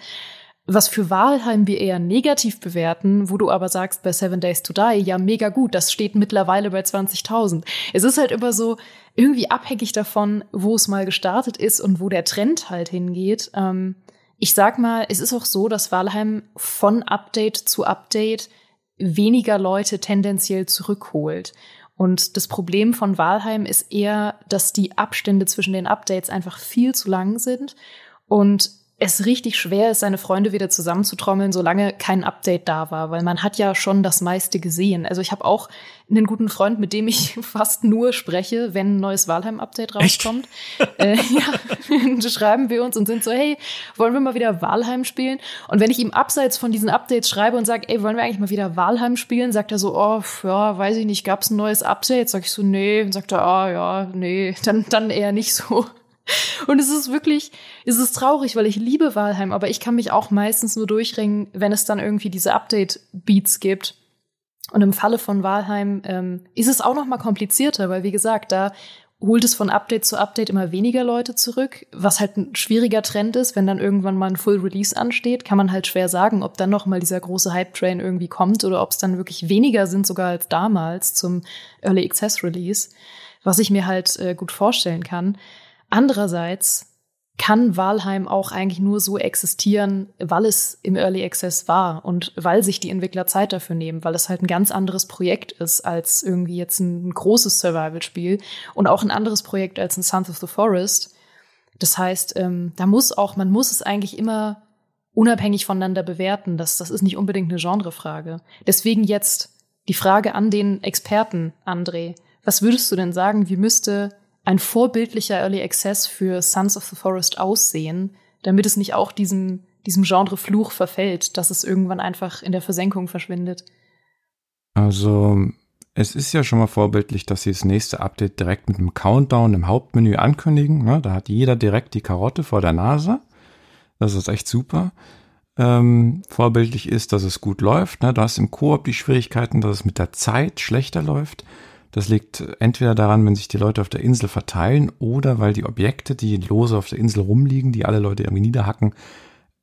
was für Wahlheim wir eher negativ bewerten, wo du aber sagst bei Seven Days to Die, ja, mega gut, das steht mittlerweile bei 20.000. Es ist halt immer so irgendwie abhängig davon, wo es mal gestartet ist und wo der Trend halt hingeht. Ähm, ich sag mal, es ist auch so, dass Wahlheim von Update zu Update weniger Leute tendenziell zurückholt. Und das Problem von Wahlheim ist eher, dass die Abstände zwischen den Updates einfach viel zu lang sind und es richtig schwer ist, seine Freunde wieder zusammenzutrommeln, solange kein Update da war, weil man hat ja schon das meiste gesehen. Also ich habe auch einen guten Freund, mit dem ich fast nur spreche, wenn ein neues Walheim-Update rauskommt. äh, ja, schreiben wir uns und sind so, hey, wollen wir mal wieder Walheim spielen? Und wenn ich ihm abseits von diesen Updates schreibe und sage, ey, wollen wir eigentlich mal wieder Walheim spielen, sagt er so, oh, ja, weiß ich nicht, gab's ein neues Update? Sag ich so, nee. Und sagt er, ah, ja, nee, dann, dann eher nicht so. Und es ist wirklich, es ist traurig, weil ich liebe Walheim, aber ich kann mich auch meistens nur durchringen, wenn es dann irgendwie diese Update-Beats gibt. Und im Falle von Walheim ähm, ist es auch noch mal komplizierter, weil wie gesagt, da holt es von Update zu Update immer weniger Leute zurück, was halt ein schwieriger Trend ist, wenn dann irgendwann mal ein Full Release ansteht, kann man halt schwer sagen, ob dann noch mal dieser große Hype Train irgendwie kommt oder ob es dann wirklich weniger sind sogar als damals zum Early Access Release, was ich mir halt äh, gut vorstellen kann. Andererseits kann Walheim auch eigentlich nur so existieren, weil es im Early Access war und weil sich die Entwickler Zeit dafür nehmen, weil es halt ein ganz anderes Projekt ist als irgendwie jetzt ein großes Survival-Spiel und auch ein anderes Projekt als ein Sons of the Forest. Das heißt, ähm, da muss auch, man muss es eigentlich immer unabhängig voneinander bewerten. Das, das ist nicht unbedingt eine Genrefrage. Deswegen jetzt die Frage an den Experten, André. Was würdest du denn sagen, wie müsste ein vorbildlicher Early Access für Sons of the Forest aussehen, damit es nicht auch diesem, diesem Genre Fluch verfällt, dass es irgendwann einfach in der Versenkung verschwindet? Also, es ist ja schon mal vorbildlich, dass sie das nächste Update direkt mit einem Countdown im Hauptmenü ankündigen. Ne? Da hat jeder direkt die Karotte vor der Nase. Das ist echt super. Ähm, vorbildlich ist, dass es gut läuft. Ne? Du hast im Koop die Schwierigkeiten, dass es mit der Zeit schlechter läuft. Das liegt entweder daran, wenn sich die Leute auf der Insel verteilen oder weil die Objekte, die lose auf der Insel rumliegen, die alle Leute irgendwie niederhacken,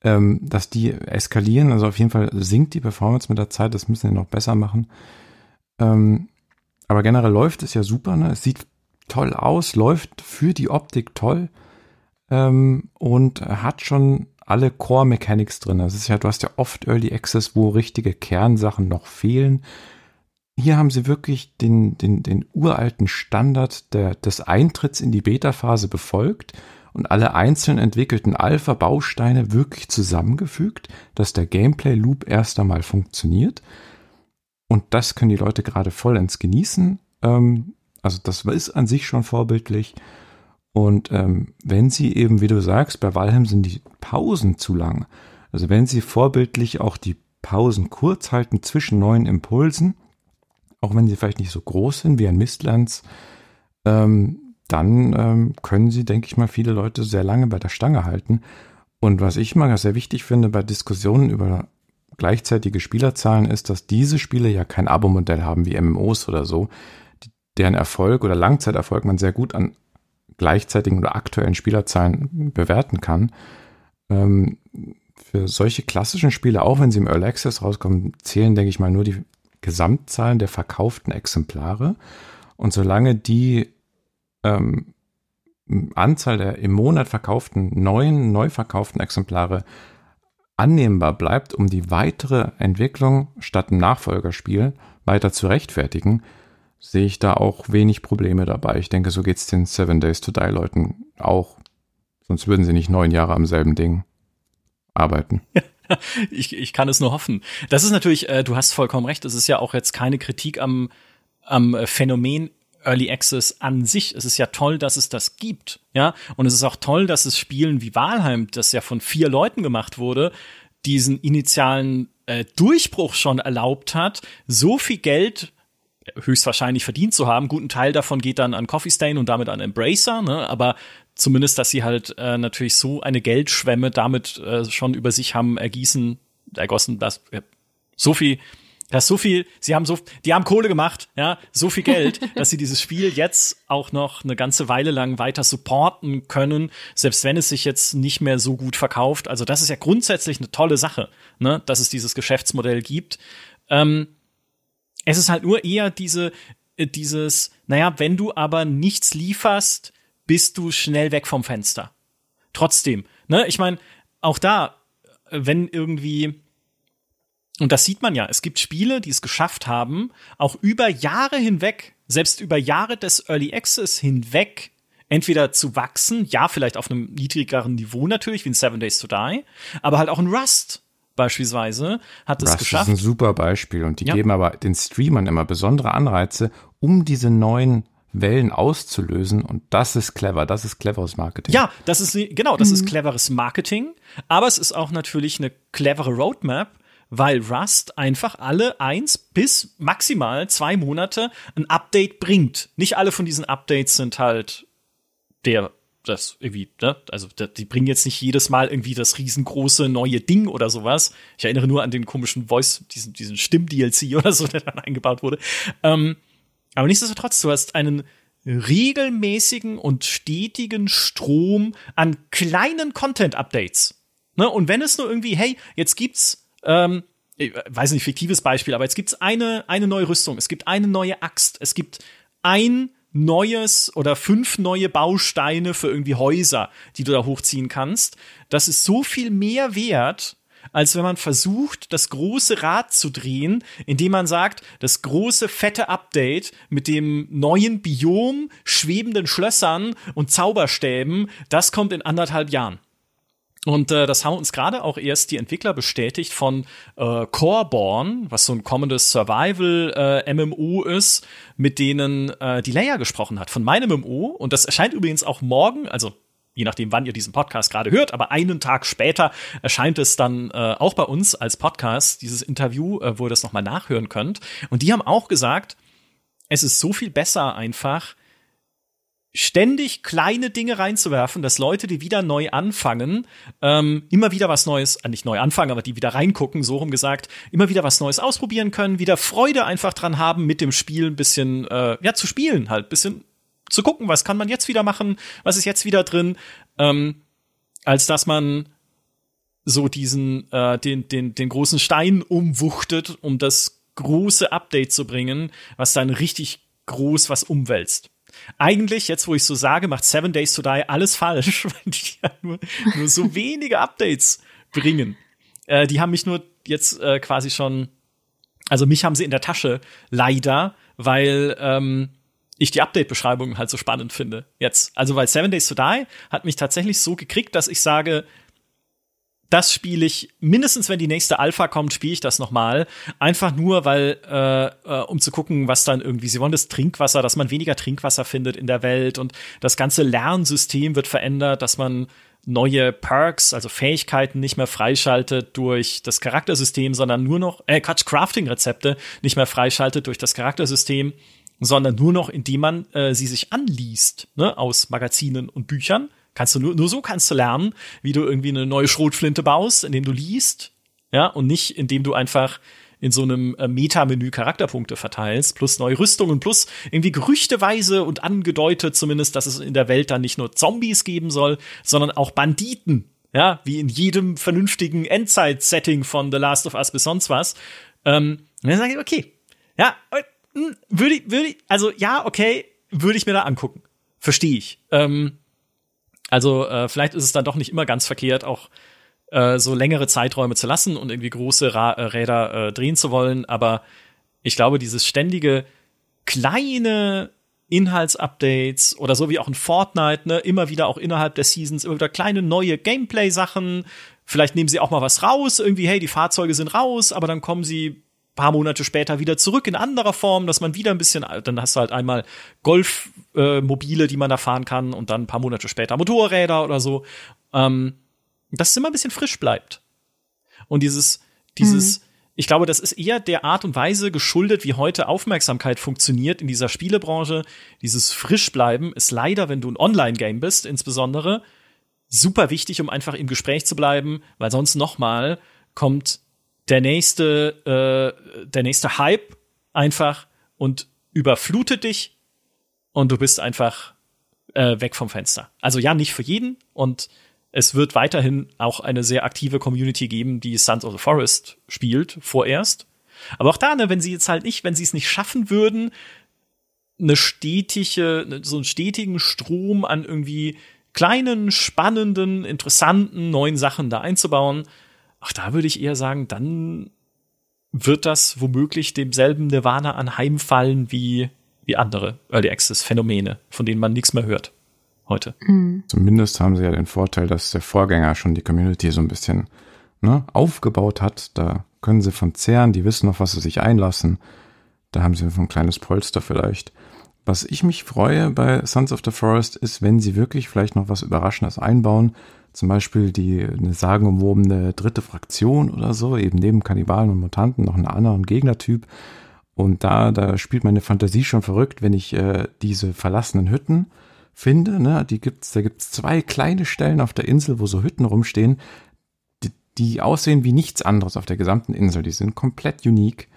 ähm, dass die eskalieren. Also auf jeden Fall sinkt die Performance mit der Zeit. Das müssen wir noch besser machen. Ähm, aber generell läuft es ja super. Ne? Es sieht toll aus, läuft für die Optik toll ähm, und hat schon alle Core Mechanics drin. Das ist ja, du hast ja oft Early Access, wo richtige Kernsachen noch fehlen hier haben sie wirklich den, den, den uralten Standard der, des Eintritts in die Beta-Phase befolgt und alle einzeln entwickelten Alpha-Bausteine wirklich zusammengefügt, dass der Gameplay-Loop erst einmal funktioniert. Und das können die Leute gerade vollends genießen. Ähm, also das ist an sich schon vorbildlich. Und ähm, wenn sie eben, wie du sagst, bei Valheim sind die Pausen zu lang. Also wenn sie vorbildlich auch die Pausen kurz halten zwischen neuen Impulsen, auch wenn sie vielleicht nicht so groß sind wie ein Mistlands, ähm, dann ähm, können sie, denke ich mal, viele Leute sehr lange bei der Stange halten. Und was ich mal sehr wichtig finde bei Diskussionen über gleichzeitige Spielerzahlen ist, dass diese Spiele ja kein Abo-Modell haben wie MMOs oder so, deren Erfolg oder Langzeiterfolg man sehr gut an gleichzeitigen oder aktuellen Spielerzahlen bewerten kann. Ähm, für solche klassischen Spiele, auch wenn sie im Early Access rauskommen, zählen, denke ich mal, nur die Gesamtzahlen der verkauften Exemplare. Und solange die ähm, Anzahl der im Monat verkauften neuen, neu verkauften Exemplare annehmbar bleibt, um die weitere Entwicklung statt ein Nachfolgerspiel weiter zu rechtfertigen, sehe ich da auch wenig Probleme dabei. Ich denke, so geht es den Seven Days to Die Leuten auch. Sonst würden sie nicht neun Jahre am selben Ding arbeiten. ich, ich kann es nur hoffen. Das ist natürlich, äh, du hast vollkommen recht, es ist ja auch jetzt keine Kritik am, am Phänomen Early Access an sich. Es ist ja toll, dass es das gibt, ja. Und es ist auch toll, dass es Spielen wie Valheim, das ja von vier Leuten gemacht wurde, diesen initialen äh, Durchbruch schon erlaubt hat, so viel Geld höchstwahrscheinlich verdient zu haben. Guten Teil davon geht dann an Coffee Stain und damit an Embracer, ne? aber zumindest, dass sie halt äh, natürlich so eine Geldschwemme damit äh, schon über sich haben ergießen, ergossen, dass äh, so viel das so viel, sie haben so, die haben Kohle gemacht, ja, so viel Geld, dass sie dieses Spiel jetzt auch noch eine ganze Weile lang weiter supporten können, selbst wenn es sich jetzt nicht mehr so gut verkauft. Also das ist ja grundsätzlich eine tolle Sache, ne, dass es dieses Geschäftsmodell gibt. Ähm, es ist halt nur eher diese, äh, dieses, naja, wenn du aber nichts lieferst, bist du schnell weg vom Fenster. Trotzdem, ne, ich meine, auch da, wenn irgendwie, und das sieht man ja, es gibt Spiele, die es geschafft haben, auch über Jahre hinweg, selbst über Jahre des Early Access hinweg, entweder zu wachsen, ja, vielleicht auf einem niedrigeren Niveau natürlich, wie in Seven Days to Die, aber halt auch in Rust beispielsweise hat es geschafft. Das ist ein super Beispiel und die ja. geben aber den Streamern immer besondere Anreize, um diese neuen Wellen auszulösen und das ist clever, das ist cleveres Marketing. Ja, das ist genau, das mhm. ist cleveres Marketing, aber es ist auch natürlich eine clevere Roadmap, weil Rust einfach alle eins bis maximal zwei Monate ein Update bringt. Nicht alle von diesen Updates sind halt der das irgendwie, ne? Also die bringen jetzt nicht jedes Mal irgendwie das riesengroße neue Ding oder sowas. Ich erinnere nur an den komischen Voice, diesen, diesen Stimm-DLC oder so, der dann eingebaut wurde. Ähm, aber nichtsdestotrotz, du hast einen regelmäßigen und stetigen Strom an kleinen Content-Updates. Ne? Und wenn es nur irgendwie, hey, jetzt gibt's, ähm, ich weiß nicht, fiktives Beispiel, aber jetzt gibt's eine, eine neue Rüstung, es gibt eine neue Axt, es gibt ein neues oder fünf neue Bausteine für irgendwie Häuser, die du da hochziehen kannst. Das ist so viel mehr wert, als wenn man versucht, das große Rad zu drehen, indem man sagt, das große fette Update mit dem neuen Biom, schwebenden Schlössern und Zauberstäben, das kommt in anderthalb Jahren. Und äh, das haben uns gerade auch erst die Entwickler bestätigt von äh, Coreborn, was so ein kommendes Survival-MMO äh, ist, mit denen äh, die Leia gesprochen hat, von meinem MMO. Und das erscheint übrigens auch morgen, also je nachdem, wann ihr diesen Podcast gerade hört, aber einen Tag später erscheint es dann äh, auch bei uns als Podcast, dieses Interview, äh, wo ihr das nochmal nachhören könnt. Und die haben auch gesagt, es ist so viel besser einfach, ständig kleine Dinge reinzuwerfen, dass Leute, die wieder neu anfangen, ähm, immer wieder was Neues, äh, nicht neu anfangen, aber die wieder reingucken, so rum gesagt, immer wieder was Neues ausprobieren können, wieder Freude einfach dran haben, mit dem Spiel ein bisschen, äh, ja, zu spielen halt, bisschen zu gucken, was kann man jetzt wieder machen, was ist jetzt wieder drin, ähm, als dass man so diesen, äh, den, den, den großen Stein umwuchtet, um das große Update zu bringen, was dann richtig groß was umwälzt. Eigentlich, jetzt wo ich so sage, macht Seven Days to Die alles falsch, weil die ja nur, nur so wenige Updates bringen. Äh, die haben mich nur jetzt äh, quasi schon, also mich haben sie in der Tasche, leider, weil ähm, ich die Update-Beschreibung halt so spannend finde. Jetzt. Also, weil Seven Days to Die hat mich tatsächlich so gekriegt, dass ich sage, das spiele ich mindestens, wenn die nächste Alpha kommt, spiele ich das noch mal. Einfach nur, weil äh, äh, um zu gucken, was dann irgendwie. Sie wollen das Trinkwasser, dass man weniger Trinkwasser findet in der Welt und das ganze Lernsystem wird verändert, dass man neue Perks, also Fähigkeiten nicht mehr freischaltet durch das Charaktersystem, sondern nur noch äh, Quatsch, Crafting-Rezepte nicht mehr freischaltet durch das Charaktersystem, sondern nur noch, indem man äh, sie sich anliest, ne, aus Magazinen und Büchern. Kannst du nur, nur so kannst du lernen, wie du irgendwie eine neue Schrotflinte baust, indem du liest, ja, und nicht indem du einfach in so einem äh, Metamenü Charakterpunkte verteilst, plus neue Rüstungen, plus irgendwie gerüchteweise und angedeutet zumindest, dass es in der Welt dann nicht nur Zombies geben soll, sondern auch Banditen. Ja, wie in jedem vernünftigen Endzeit-Setting von The Last of Us bis sonst was. Ähm, und dann sage ich, okay, ja, würde ich, würde ich, also ja, okay, würde ich mir da angucken. Verstehe ich. Ähm, also äh, vielleicht ist es dann doch nicht immer ganz verkehrt, auch äh, so längere Zeiträume zu lassen und irgendwie große Ra äh, Räder äh, drehen zu wollen. Aber ich glaube, dieses ständige kleine Inhaltsupdates oder so wie auch in Fortnite, ne, immer wieder auch innerhalb der Seasons immer wieder kleine neue Gameplay-Sachen, Vielleicht nehmen sie auch mal was raus, irgendwie, hey, die Fahrzeuge sind raus, aber dann kommen sie paar Monate später wieder zurück in anderer Form, dass man wieder ein bisschen, dann hast du halt einmal Golfmobile, äh, die man da fahren kann und dann ein paar Monate später Motorräder oder so. Ähm, dass es immer ein bisschen frisch bleibt. Und dieses, dieses, mhm. ich glaube, das ist eher der Art und Weise geschuldet, wie heute Aufmerksamkeit funktioniert in dieser Spielebranche. Dieses Frischbleiben ist leider, wenn du ein Online-Game bist, insbesondere, super wichtig, um einfach im Gespräch zu bleiben, weil sonst nochmal kommt der nächste, äh, der nächste Hype einfach und überflutet dich und du bist einfach äh, weg vom Fenster. Also ja, nicht für jeden und es wird weiterhin auch eine sehr aktive Community geben, die Sons of the Forest spielt, vorerst. Aber auch da, ne, wenn sie jetzt halt nicht, wenn sie es nicht schaffen würden, eine stetige, ne, so einen stetigen Strom an irgendwie kleinen, spannenden, interessanten neuen Sachen da einzubauen, ach, da würde ich eher sagen, dann wird das womöglich demselben Nirvana anheimfallen wie, wie andere Early Access Phänomene, von denen man nichts mehr hört heute. Mhm. Zumindest haben sie ja den Vorteil, dass der Vorgänger schon die Community so ein bisschen ne, aufgebaut hat. Da können sie von zehren, die wissen auf was sie sich einlassen. Da haben sie ein kleines Polster vielleicht. Was ich mich freue bei Sons of the Forest ist, wenn sie wirklich vielleicht noch was Überraschendes einbauen. Zum Beispiel die eine sagenumwobene dritte Fraktion oder so, eben neben Kannibalen und Mutanten noch einen anderen Gegnertyp. Und da, da spielt meine Fantasie schon verrückt, wenn ich äh, diese verlassenen Hütten finde. Ne? Die gibt's, da gibt's zwei kleine Stellen auf der Insel, wo so Hütten rumstehen, die, die aussehen wie nichts anderes auf der gesamten Insel. Die sind komplett unique.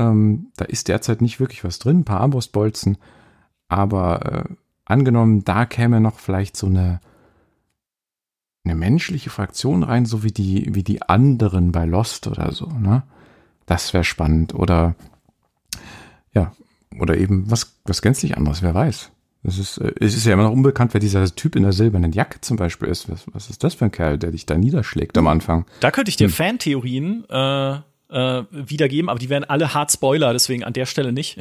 Ähm, da ist derzeit nicht wirklich was drin, ein paar Armbrustbolzen. Aber äh, angenommen, da käme noch vielleicht so eine, eine menschliche Fraktion rein, so wie die, wie die anderen bei Lost oder so, ne? Das wäre spannend. Oder ja, oder eben was, was gänzlich anderes, wer weiß. Es ist, äh, es ist ja immer noch unbekannt, wer dieser Typ in der silbernen Jacke zum Beispiel ist. Was, was ist das für ein Kerl, der dich da niederschlägt am Anfang? Da könnte ich dir hm. Fantheorien äh, äh, wiedergeben, aber die wären alle hart Spoiler, deswegen an der Stelle nicht.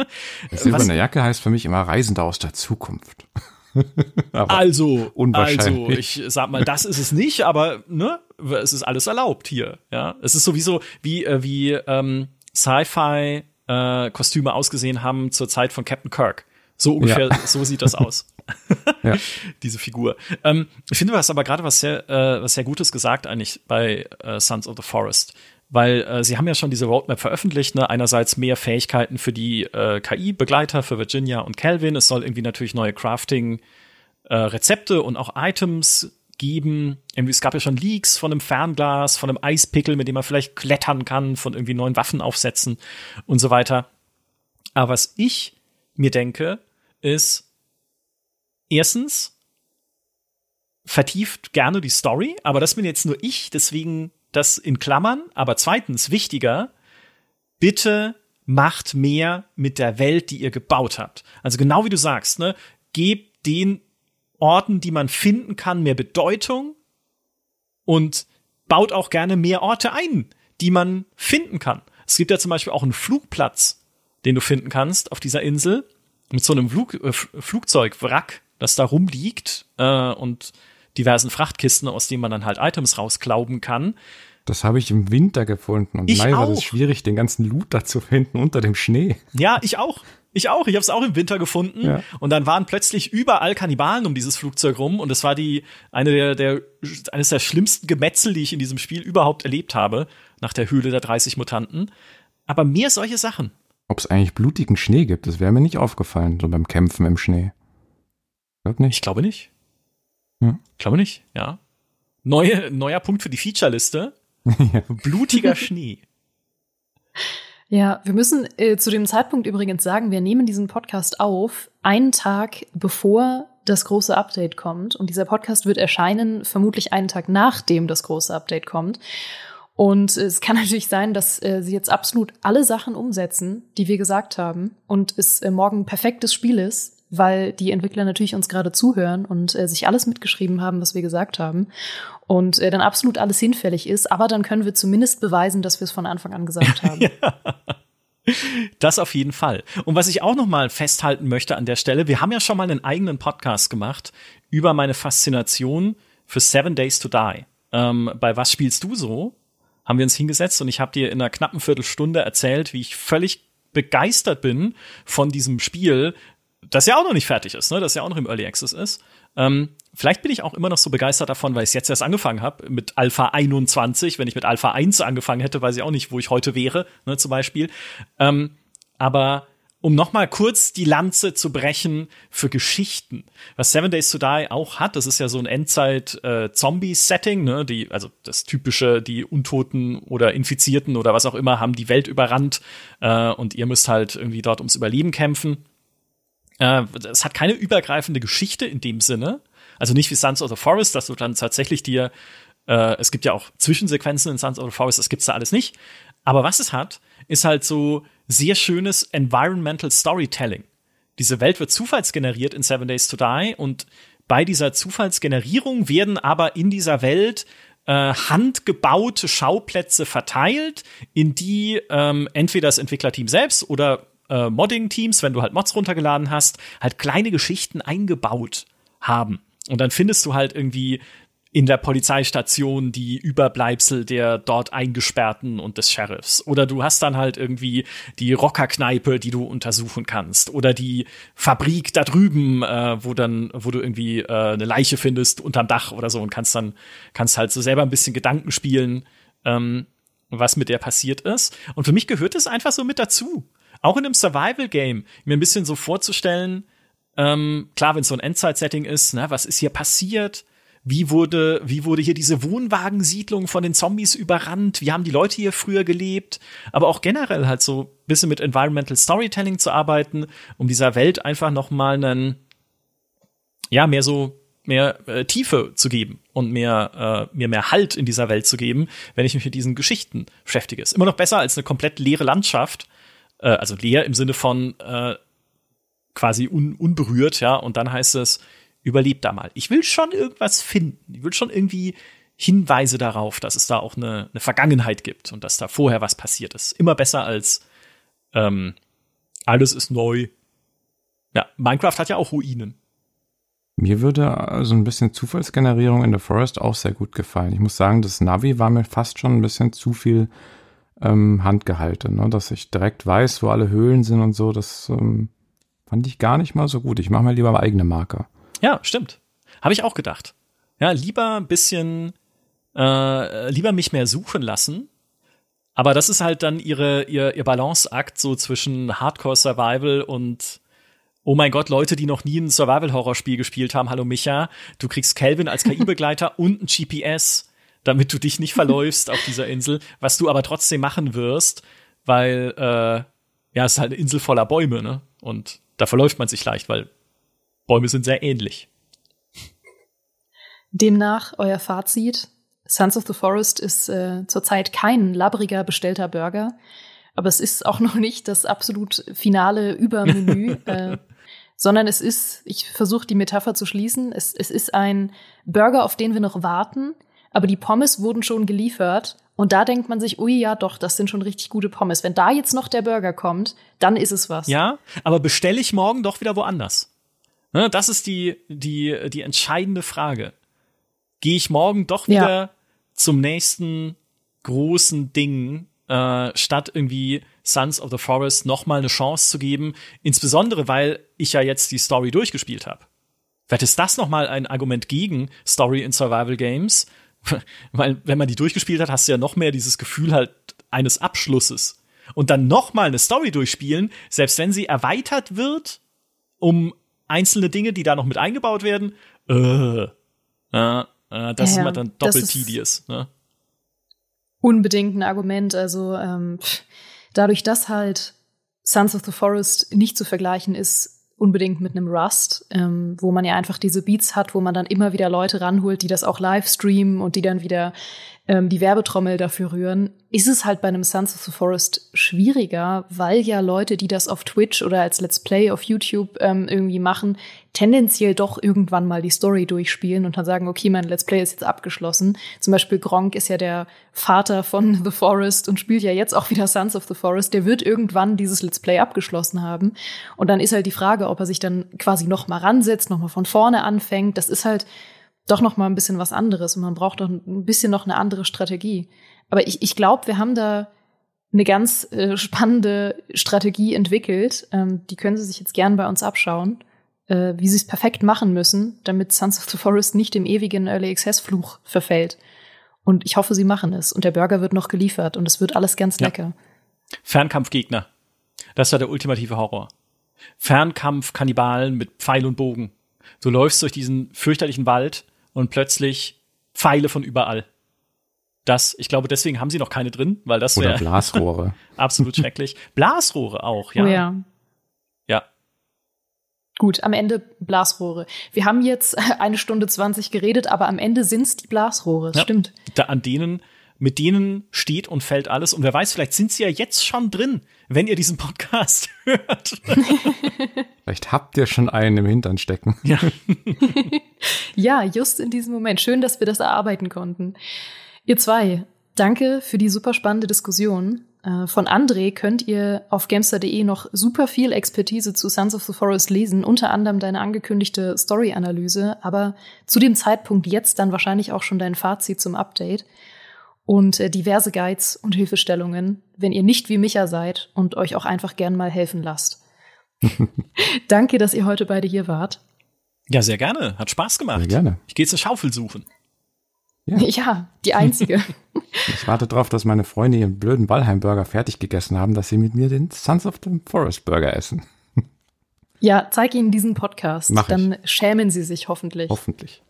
silberne Jacke heißt für mich immer Reisender aus der Zukunft. also, also, ich sag mal, das ist es nicht, aber ne, es ist alles erlaubt hier. Ja, es ist sowieso wie äh, wie ähm, Sci-Fi äh, Kostüme ausgesehen haben zur Zeit von Captain Kirk. So ungefähr, ja. so sieht das aus. ja. Diese Figur. Ähm, ich finde was aber gerade was sehr, äh, was sehr Gutes gesagt eigentlich bei äh, Sons of the Forest. Weil äh, sie haben ja schon diese Roadmap veröffentlicht, ne? einerseits mehr Fähigkeiten für die äh, KI-Begleiter, für Virginia und Calvin. Es soll irgendwie natürlich neue Crafting-Rezepte äh, und auch Items geben. Irgendwie, es gab ja schon Leaks von einem Fernglas, von einem Eispickel, mit dem man vielleicht klettern kann, von irgendwie neuen Waffen aufsetzen und so weiter. Aber was ich mir denke, ist erstens vertieft gerne die Story, aber das bin jetzt nur ich, deswegen das in Klammern. Aber zweitens, wichtiger, bitte macht mehr mit der Welt, die ihr gebaut habt. Also genau wie du sagst, ne, gebt den Orten, die man finden kann, mehr Bedeutung und baut auch gerne mehr Orte ein, die man finden kann. Es gibt ja zum Beispiel auch einen Flugplatz, den du finden kannst auf dieser Insel mit so einem Flug, äh, Flugzeugwrack, das da rumliegt äh, und diversen Frachtkisten, aus denen man dann halt Items rausklauben kann. Das habe ich im Winter gefunden und ich war es schwierig, den ganzen Loot da zu finden unter dem Schnee. Ja, ich auch. Ich auch. Ich habe es auch im Winter gefunden ja. und dann waren plötzlich überall Kannibalen um dieses Flugzeug rum und es war die eine der, der eines der schlimmsten Gemetzel, die ich in diesem Spiel überhaupt erlebt habe nach der Höhle der 30 Mutanten. Aber mehr solche Sachen ob es eigentlich blutigen Schnee gibt. Das wäre mir nicht aufgefallen, so beim Kämpfen im Schnee. Glaub nicht. Ich glaube nicht. Hm? Ich glaube nicht, ja. Neue, neuer Punkt für die Feature-Liste. ja. Blutiger Schnee. Ja, wir müssen äh, zu dem Zeitpunkt übrigens sagen, wir nehmen diesen Podcast auf, einen Tag bevor das große Update kommt. Und dieser Podcast wird erscheinen, vermutlich einen Tag nachdem das große Update kommt. Und es kann natürlich sein, dass äh, sie jetzt absolut alle Sachen umsetzen, die wir gesagt haben, und es äh, morgen ein perfektes Spiel ist, weil die Entwickler natürlich uns gerade zuhören und äh, sich alles mitgeschrieben haben, was wir gesagt haben, und äh, dann absolut alles hinfällig ist. Aber dann können wir zumindest beweisen, dass wir es von Anfang an gesagt haben. Das auf jeden Fall. Und was ich auch noch mal festhalten möchte an der Stelle, wir haben ja schon mal einen eigenen Podcast gemacht über meine Faszination für Seven Days to Die ähm, bei Was spielst du so? haben wir uns hingesetzt und ich habe dir in einer knappen Viertelstunde erzählt, wie ich völlig begeistert bin von diesem Spiel, das ja auch noch nicht fertig ist, ne? das ja auch noch im Early Access ist. Ähm, vielleicht bin ich auch immer noch so begeistert davon, weil ich jetzt erst angefangen habe mit Alpha 21. Wenn ich mit Alpha 1 angefangen hätte, weiß ich auch nicht, wo ich heute wäre, ne, zum Beispiel. Ähm, aber um noch mal kurz die Lanze zu brechen für Geschichten. Was Seven Days to Die auch hat, das ist ja so ein Endzeit-Zombie-Setting, äh, ne? Die, also das typische, die Untoten oder Infizierten oder was auch immer haben die Welt überrannt äh, und ihr müsst halt irgendwie dort ums Überleben kämpfen. Äh, es hat keine übergreifende Geschichte in dem Sinne. Also nicht wie Sons of the Forest, dass du dann tatsächlich dir, äh, es gibt ja auch Zwischensequenzen in Sons of the Forest, das gibt's da alles nicht. Aber was es hat, ist halt so sehr schönes Environmental Storytelling. Diese Welt wird zufallsgeneriert in Seven Days to Die und bei dieser Zufallsgenerierung werden aber in dieser Welt äh, handgebaute Schauplätze verteilt, in die ähm, entweder das Entwicklerteam selbst oder äh, Modding-Teams, wenn du halt Mods runtergeladen hast, halt kleine Geschichten eingebaut haben. Und dann findest du halt irgendwie in der Polizeistation die Überbleibsel der dort Eingesperrten und des Sheriffs. Oder du hast dann halt irgendwie die Rockerkneipe, die du untersuchen kannst. Oder die Fabrik da drüben, äh, wo dann, wo du irgendwie äh, eine Leiche findest unterm Dach oder so und kannst dann, kannst halt so selber ein bisschen Gedanken spielen, ähm, was mit der passiert ist. Und für mich gehört es einfach so mit dazu. Auch in einem Survival-Game, mir ein bisschen so vorzustellen, ähm, klar, wenn es so ein Endzeit-Setting ist, ne, was ist hier passiert? Wie wurde, wie wurde hier diese Wohnwagensiedlung von den Zombies überrannt? Wie haben die Leute hier früher gelebt? Aber auch generell halt so ein bisschen mit Environmental Storytelling zu arbeiten, um dieser Welt einfach noch mal einen, ja, mehr so mehr äh, Tiefe zu geben und mehr, äh, mir mehr Halt in dieser Welt zu geben, wenn ich mich mit diesen Geschichten beschäftige. Ist immer noch besser als eine komplett leere Landschaft, äh, also leer im Sinne von äh, quasi un unberührt, ja, und dann heißt es, überleb da mal. Ich will schon irgendwas finden. Ich will schon irgendwie Hinweise darauf, dass es da auch eine, eine Vergangenheit gibt und dass da vorher was passiert ist. Immer besser als ähm, alles ist neu. Ja, Minecraft hat ja auch Ruinen. Mir würde also ein bisschen Zufallsgenerierung in The Forest auch sehr gut gefallen. Ich muss sagen, das Navi war mir fast schon ein bisschen zu viel ähm, Handgehalte, ne? dass ich direkt weiß, wo alle Höhlen sind und so. Das ähm, fand ich gar nicht mal so gut. Ich mache mir lieber eigene Marker. Ja, stimmt. Habe ich auch gedacht. Ja, lieber ein bisschen, äh, lieber mich mehr suchen lassen. Aber das ist halt dann ihre, ihr, ihr Balanceakt so zwischen Hardcore Survival und Oh mein Gott, Leute, die noch nie ein Survival-Horror-Spiel gespielt haben, hallo Micha, du kriegst Calvin als KI-Begleiter und ein GPS, damit du dich nicht verläufst auf dieser Insel, was du aber trotzdem machen wirst, weil äh, ja, es ist halt eine Insel voller Bäume, ne? Und da verläuft man sich leicht, weil Bäume sind sehr ähnlich. Demnach euer Fazit. Sons of the Forest ist äh, zurzeit kein labbriger bestellter Burger, aber es ist auch noch nicht das absolut finale Übermenü, äh, sondern es ist, ich versuche die Metapher zu schließen, es, es ist ein Burger, auf den wir noch warten, aber die Pommes wurden schon geliefert und da denkt man sich, ui, ja doch, das sind schon richtig gute Pommes. Wenn da jetzt noch der Burger kommt, dann ist es was. Ja, aber bestelle ich morgen doch wieder woanders. Ne, das ist die, die, die entscheidende Frage. Gehe ich morgen doch wieder ja. zum nächsten großen Ding, äh, statt irgendwie Sons of the Forest noch mal eine Chance zu geben, insbesondere weil ich ja jetzt die Story durchgespielt habe. Vielleicht ist das noch mal ein Argument gegen Story in Survival Games, weil wenn man die durchgespielt hat, hast du ja noch mehr dieses Gefühl halt eines Abschlusses und dann noch mal eine Story durchspielen, selbst wenn sie erweitert wird um einzelne Dinge, die da noch mit eingebaut werden, äh, äh, äh das ja, ist immer dann doppelt tedious. Ne? Unbedingt ein Argument. Also ähm, dadurch, dass halt Sons of the Forest nicht zu vergleichen ist unbedingt mit einem Rust, ähm, wo man ja einfach diese Beats hat, wo man dann immer wieder Leute ranholt, die das auch live streamen und die dann wieder ähm, die Werbetrommel dafür rühren, ist es halt bei einem Sons of the Forest schwieriger, weil ja Leute, die das auf Twitch oder als Let's Play auf YouTube ähm, irgendwie machen, tendenziell doch irgendwann mal die Story durchspielen und dann sagen, okay, mein Let's Play ist jetzt abgeschlossen. Zum Beispiel Gronk ist ja der Vater von The Forest und spielt ja jetzt auch wieder Sons of the Forest. Der wird irgendwann dieses Let's Play abgeschlossen haben. Und dann ist halt die Frage, ob er sich dann quasi noch mal ransetzt, noch mal von vorne anfängt. Das ist halt doch noch mal ein bisschen was anderes und man braucht doch ein bisschen noch eine andere Strategie. Aber ich, ich glaube, wir haben da eine ganz äh, spannende Strategie entwickelt. Ähm, die können Sie sich jetzt gern bei uns abschauen, äh, wie Sie es perfekt machen müssen, damit Sons of the Forest nicht dem ewigen Early Access Fluch verfällt. Und ich hoffe, Sie machen es. Und der Burger wird noch geliefert und es wird alles ganz ja. lecker. Fernkampfgegner. Das war der ultimative Horror. Fernkampf-Kannibalen mit Pfeil und Bogen. Du läufst durch diesen fürchterlichen Wald und plötzlich Pfeile von überall. Das, ich glaube, deswegen haben sie noch keine drin, weil das wäre Blasrohre. absolut schrecklich. Blasrohre auch, ja. Oh ja. Ja. Gut, am Ende Blasrohre. Wir haben jetzt eine Stunde zwanzig geredet, aber am Ende sind's die Blasrohre. Das ja, stimmt. Da, an denen, mit denen steht und fällt alles. Und wer weiß, vielleicht sind sie ja jetzt schon drin, wenn ihr diesen Podcast hört. vielleicht habt ihr schon einen im Hintern stecken. Ja. ja, just in diesem Moment. Schön, dass wir das erarbeiten konnten. Ihr zwei, danke für die super spannende Diskussion. Äh, von André könnt ihr auf gamester.de noch super viel Expertise zu Sons of the Forest lesen, unter anderem deine angekündigte Story-Analyse, aber zu dem Zeitpunkt jetzt dann wahrscheinlich auch schon dein Fazit zum Update und äh, diverse Guides und Hilfestellungen, wenn ihr nicht wie Micha seid und euch auch einfach gern mal helfen lasst. Danke, dass ihr heute beide hier wart. Ja, sehr gerne. Hat Spaß gemacht. Sehr gerne. Ich gehe jetzt eine Schaufel suchen. Ja. ja, die einzige. ich warte darauf, dass meine Freunde ihren blöden Walheim-Burger fertig gegessen haben, dass sie mit mir den Sons of the Forest Burger essen. Ja, zeig ihnen diesen Podcast. Mach Dann ich. schämen sie sich hoffentlich. Hoffentlich.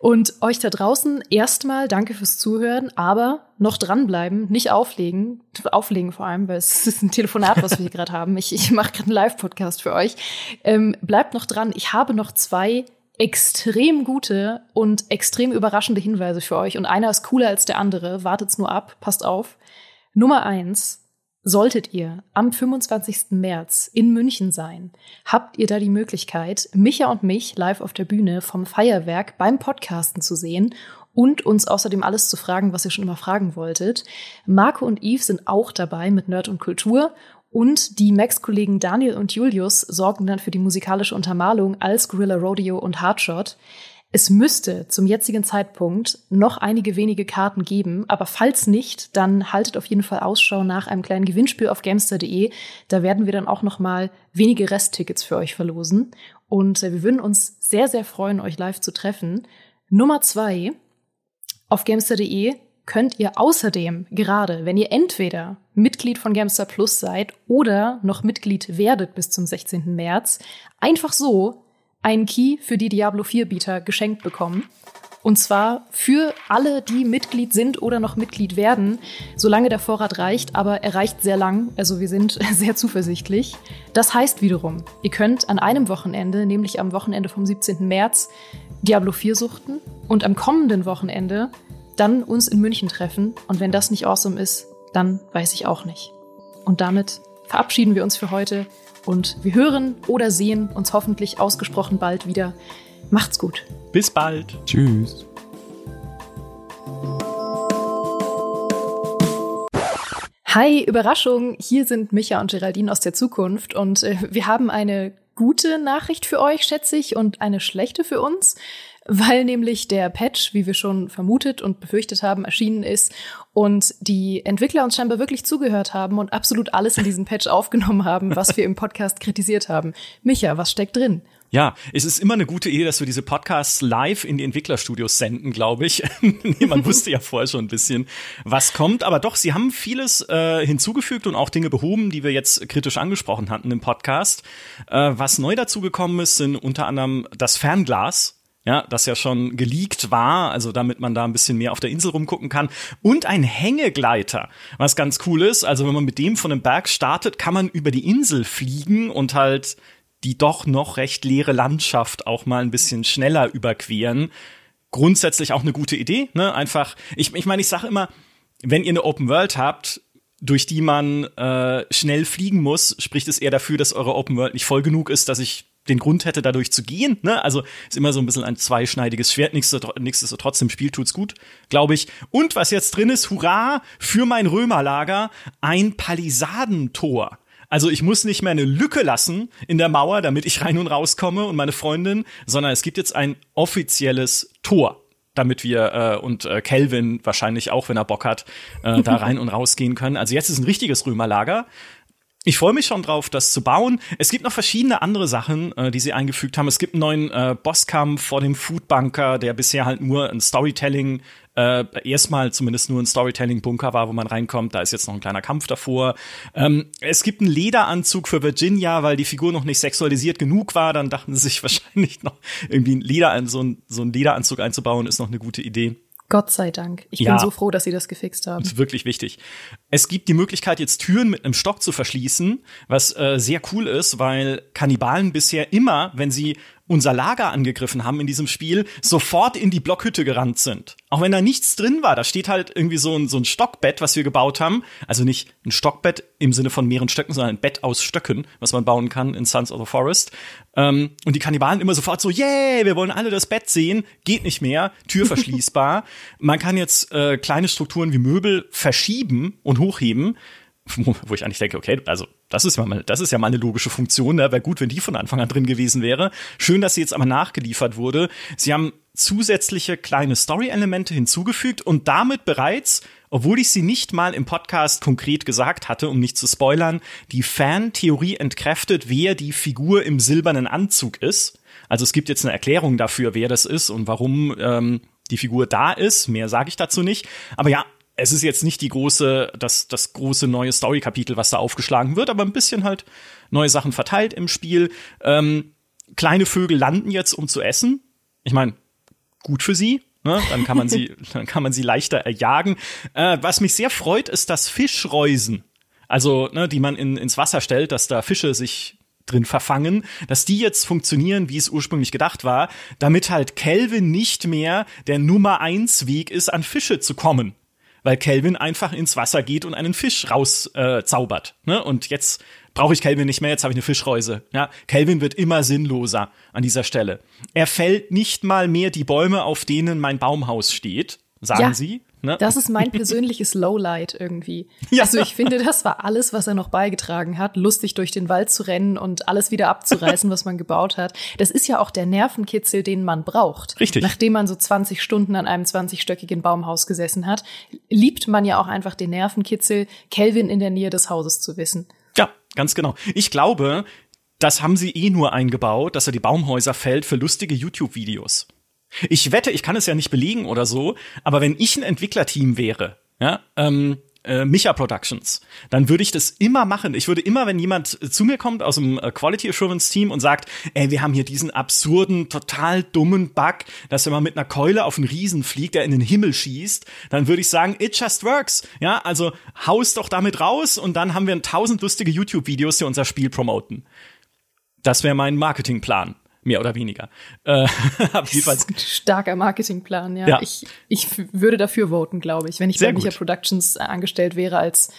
Und euch da draußen erstmal danke fürs Zuhören, aber noch dranbleiben, nicht auflegen, auflegen vor allem, weil es ist ein Telefonat, was wir hier gerade haben. Ich, ich mache gerade einen Live-Podcast für euch. Ähm, bleibt noch dran. Ich habe noch zwei extrem gute und extrem überraschende Hinweise für euch und einer ist cooler als der andere. Wartet's nur ab, passt auf. Nummer eins. Solltet ihr am 25. März in München sein, habt ihr da die Möglichkeit, Micha und mich live auf der Bühne vom Feierwerk beim Podcasten zu sehen und uns außerdem alles zu fragen, was ihr schon immer fragen wolltet. Marco und Yves sind auch dabei mit Nerd und Kultur und die Max-Kollegen Daniel und Julius sorgen dann für die musikalische Untermalung als Gorilla Rodeo und Hardshot. Es müsste zum jetzigen Zeitpunkt noch einige wenige Karten geben, aber falls nicht, dann haltet auf jeden Fall Ausschau nach einem kleinen Gewinnspiel auf gamester.de. Da werden wir dann auch noch mal wenige Resttickets für euch verlosen und äh, wir würden uns sehr sehr freuen, euch live zu treffen. Nummer zwei auf gamester.de könnt ihr außerdem gerade, wenn ihr entweder Mitglied von Gamster Plus seid oder noch Mitglied werdet bis zum 16. März, einfach so einen Key für die Diablo 4 Bieter geschenkt bekommen. Und zwar für alle, die Mitglied sind oder noch Mitglied werden, solange der Vorrat reicht, aber er reicht sehr lang, also wir sind sehr zuversichtlich. Das heißt wiederum, ihr könnt an einem Wochenende, nämlich am Wochenende vom 17. März, Diablo 4 suchten und am kommenden Wochenende dann uns in München treffen. Und wenn das nicht awesome ist, dann weiß ich auch nicht. Und damit verabschieden wir uns für heute und wir hören oder sehen uns hoffentlich ausgesprochen bald wieder. Macht's gut. Bis bald. Tschüss. Hi, Überraschung. Hier sind Micha und Geraldine aus der Zukunft und äh, wir haben eine gute Nachricht für euch, schätze ich, und eine schlechte für uns weil nämlich der Patch, wie wir schon vermutet und befürchtet haben, erschienen ist und die Entwickler uns scheinbar wirklich zugehört haben und absolut alles in diesen Patch aufgenommen haben, was wir im Podcast kritisiert haben. Micha, was steckt drin? Ja, es ist immer eine gute Idee, dass wir diese Podcasts live in die Entwicklerstudios senden, glaube ich. Man wusste ja vorher schon ein bisschen, was kommt. Aber doch, sie haben vieles äh, hinzugefügt und auch Dinge behoben, die wir jetzt kritisch angesprochen hatten im Podcast. Äh, was neu dazugekommen ist, sind unter anderem das Fernglas, ja, das ja schon geleakt war, also damit man da ein bisschen mehr auf der Insel rumgucken kann. Und ein Hängegleiter, was ganz cool ist. Also wenn man mit dem von einem Berg startet, kann man über die Insel fliegen und halt die doch noch recht leere Landschaft auch mal ein bisschen schneller überqueren. Grundsätzlich auch eine gute Idee, ne? Einfach, ich, ich meine, ich sage immer, wenn ihr eine Open World habt, durch die man äh, schnell fliegen muss, spricht es eher dafür, dass eure Open World nicht voll genug ist, dass ich den Grund hätte, dadurch zu gehen. Ne? Also ist immer so ein bisschen ein zweischneidiges Schwert. Nichtsdestotrotz im Spiel tut's gut, glaube ich. Und was jetzt drin ist, hurra, für mein Römerlager, ein Palisadentor. Also ich muss nicht mehr eine Lücke lassen in der Mauer, damit ich rein und rauskomme und meine Freundin, sondern es gibt jetzt ein offizielles Tor, damit wir äh, und äh, Kelvin wahrscheinlich auch, wenn er Bock hat, äh, da rein und rausgehen können. Also jetzt ist ein richtiges Römerlager. Ich freue mich schon drauf, das zu bauen. Es gibt noch verschiedene andere Sachen, äh, die sie eingefügt haben. Es gibt einen neuen äh, Bosskampf vor dem Foodbunker, der bisher halt nur ein Storytelling äh, erstmal zumindest nur ein Storytelling-Bunker war, wo man reinkommt. Da ist jetzt noch ein kleiner Kampf davor. Ähm, es gibt einen Lederanzug für Virginia, weil die Figur noch nicht sexualisiert genug war. Dann dachten sie sich wahrscheinlich noch irgendwie ein Leder, so, ein, so einen Lederanzug einzubauen, ist noch eine gute Idee. Gott sei Dank. Ich ja, bin so froh, dass sie das gefixt haben. Das ist wirklich wichtig. Es gibt die Möglichkeit, jetzt Türen mit einem Stock zu verschließen, was äh, sehr cool ist, weil Kannibalen bisher immer, wenn sie unser Lager angegriffen haben in diesem Spiel, sofort in die Blockhütte gerannt sind. Auch wenn da nichts drin war, da steht halt irgendwie so ein, so ein Stockbett, was wir gebaut haben. Also nicht ein Stockbett im Sinne von mehreren Stöcken, sondern ein Bett aus Stöcken, was man bauen kann in Sons of the Forest. Ähm, und die Kannibalen immer sofort so, yeah, wir wollen alle das Bett sehen, geht nicht mehr, Tür verschließbar. man kann jetzt äh, kleine Strukturen wie Möbel verschieben und hochheben wo ich eigentlich denke, okay, also das ist, mal, das ist ja mal eine logische Funktion, ne? wäre gut, wenn die von Anfang an drin gewesen wäre. Schön, dass sie jetzt aber nachgeliefert wurde. Sie haben zusätzliche kleine Story-Elemente hinzugefügt und damit bereits, obwohl ich sie nicht mal im Podcast konkret gesagt hatte, um nicht zu spoilern, die Fan-Theorie entkräftet, wer die Figur im silbernen Anzug ist. Also es gibt jetzt eine Erklärung dafür, wer das ist und warum ähm, die Figur da ist. Mehr sage ich dazu nicht. Aber ja, es ist jetzt nicht die große, das, das große neue Story-Kapitel, was da aufgeschlagen wird, aber ein bisschen halt neue Sachen verteilt im Spiel. Ähm, kleine Vögel landen jetzt, um zu essen. Ich meine, gut für sie. Ne? Dann kann man sie, dann kann man sie leichter erjagen. Äh, was mich sehr freut, ist, dass Fischreusen, also ne, die man in, ins Wasser stellt, dass da Fische sich drin verfangen, dass die jetzt funktionieren, wie es ursprünglich gedacht war, damit halt Kelvin nicht mehr der Nummer eins Weg ist, an Fische zu kommen weil Kelvin einfach ins Wasser geht und einen Fisch rauszaubert. Äh, ne? Und jetzt brauche ich Kelvin nicht mehr, jetzt habe ich eine Fischreuse. Ja, Kelvin wird immer sinnloser an dieser Stelle. Er fällt nicht mal mehr die Bäume, auf denen mein Baumhaus steht, sagen ja. sie. Ne? Das ist mein persönliches Lowlight irgendwie. Ja. Also ich finde, das war alles, was er noch beigetragen hat, lustig durch den Wald zu rennen und alles wieder abzureißen, was man gebaut hat. Das ist ja auch der Nervenkitzel, den man braucht. Richtig. Nachdem man so 20 Stunden an einem 20-stöckigen Baumhaus gesessen hat, liebt man ja auch einfach den Nervenkitzel, Kelvin in der Nähe des Hauses zu wissen. Ja, ganz genau. Ich glaube, das haben sie eh nur eingebaut, dass er die Baumhäuser fällt für lustige YouTube-Videos. Ich wette, ich kann es ja nicht belegen oder so, aber wenn ich ein Entwicklerteam wäre, ja, ähm, äh, Micha Productions, dann würde ich das immer machen. Ich würde immer, wenn jemand zu mir kommt aus dem äh, Quality Assurance Team und sagt, ey, wir haben hier diesen absurden, total dummen Bug, dass wenn man mit einer Keule auf einen Riesen fliegt, der in den Himmel schießt, dann würde ich sagen, it just works. Ja, also haus doch damit raus und dann haben wir tausend lustige YouTube-Videos, die unser Spiel promoten. Das wäre mein Marketingplan mehr oder weniger. Äh, jedenfalls starker Marketingplan, ja. ja. Ich, ich würde dafür voten, glaube ich, wenn ich Sehr bei Micha Productions angestellt wäre als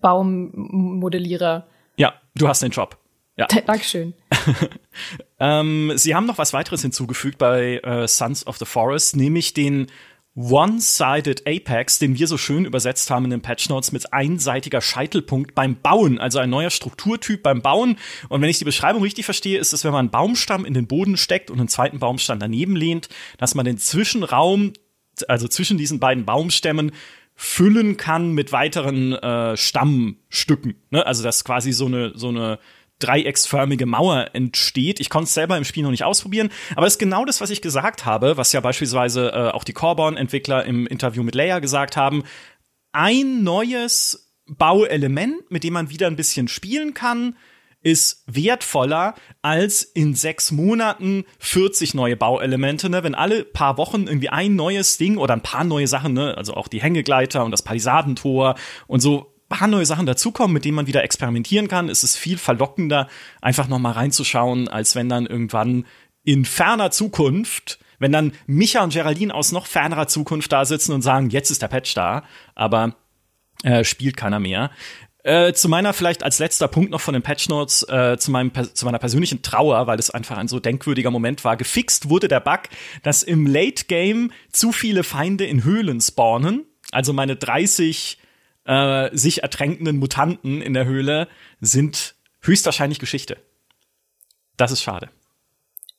Baummodellierer. Ja, du hast den Job. Ja. Dankeschön. ähm, Sie haben noch was weiteres hinzugefügt bei äh, Sons of the Forest, nämlich den One-Sided Apex, den wir so schön übersetzt haben in den Patch Notes mit einseitiger Scheitelpunkt beim Bauen, also ein neuer Strukturtyp beim Bauen. Und wenn ich die Beschreibung richtig verstehe, ist es, wenn man einen Baumstamm in den Boden steckt und einen zweiten Baumstamm daneben lehnt, dass man den Zwischenraum, also zwischen diesen beiden Baumstämmen, füllen kann mit weiteren äh, Stammstücken. Ne? Also dass quasi so eine so eine dreiecksförmige Mauer entsteht. Ich konnte es selber im Spiel noch nicht ausprobieren, aber es ist genau das, was ich gesagt habe, was ja beispielsweise äh, auch die Corborn-Entwickler im Interview mit Leia gesagt haben. Ein neues Bauelement, mit dem man wieder ein bisschen spielen kann, ist wertvoller als in sechs Monaten 40 neue Bauelemente. Ne? Wenn alle paar Wochen irgendwie ein neues Ding oder ein paar neue Sachen, ne? also auch die Hängegleiter und das Palisadentor und so paar neue Sachen dazukommen, mit denen man wieder experimentieren kann, ist es viel verlockender, einfach noch mal reinzuschauen, als wenn dann irgendwann in ferner Zukunft, wenn dann Micha und Geraldine aus noch fernerer Zukunft da sitzen und sagen, jetzt ist der Patch da, aber äh, spielt keiner mehr. Äh, zu meiner vielleicht als letzter Punkt noch von den Patch Notes äh, zu meinem zu meiner persönlichen Trauer, weil es einfach ein so denkwürdiger Moment war. Gefixt wurde der Bug, dass im Late Game zu viele Feinde in Höhlen spawnen. Also meine 30 äh, sich ertränkenden Mutanten in der Höhle sind höchstwahrscheinlich Geschichte. Das ist schade.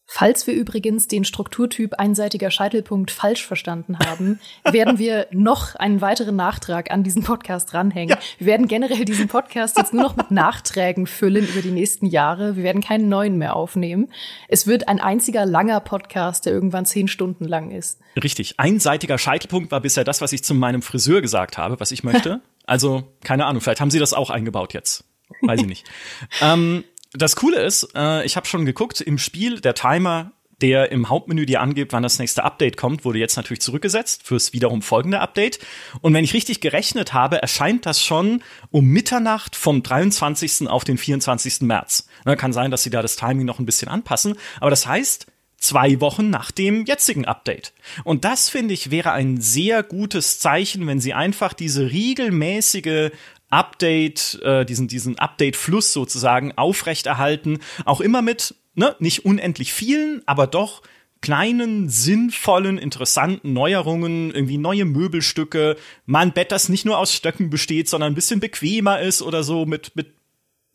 Falls wir übrigens den Strukturtyp einseitiger Scheitelpunkt falsch verstanden haben, werden wir noch einen weiteren Nachtrag an diesen Podcast ranhängen. Ja. Wir werden generell diesen Podcast jetzt nur noch mit Nachträgen füllen über die nächsten Jahre. Wir werden keinen neuen mehr aufnehmen. Es wird ein einziger langer Podcast, der irgendwann zehn Stunden lang ist. Richtig. Einseitiger Scheitelpunkt war bisher das, was ich zu meinem Friseur gesagt habe, was ich möchte. also, keine Ahnung, vielleicht haben sie das auch eingebaut jetzt. Weiß ich nicht. ähm, das Coole ist, äh, ich habe schon geguckt, im Spiel der Timer, der im Hauptmenü dir angibt, wann das nächste Update kommt, wurde jetzt natürlich zurückgesetzt fürs wiederum folgende Update. Und wenn ich richtig gerechnet habe, erscheint das schon um Mitternacht vom 23. auf den 24. März. Na, kann sein, dass sie da das Timing noch ein bisschen anpassen, aber das heißt, zwei Wochen nach dem jetzigen Update. Und das finde ich wäre ein sehr gutes Zeichen, wenn sie einfach diese regelmäßige Update, äh, diesen, diesen Update-Fluss sozusagen aufrechterhalten. Auch immer mit, ne, nicht unendlich vielen, aber doch kleinen, sinnvollen, interessanten Neuerungen, irgendwie neue Möbelstücke, mal ein Bett, das nicht nur aus Stöcken besteht, sondern ein bisschen bequemer ist oder so mit, mit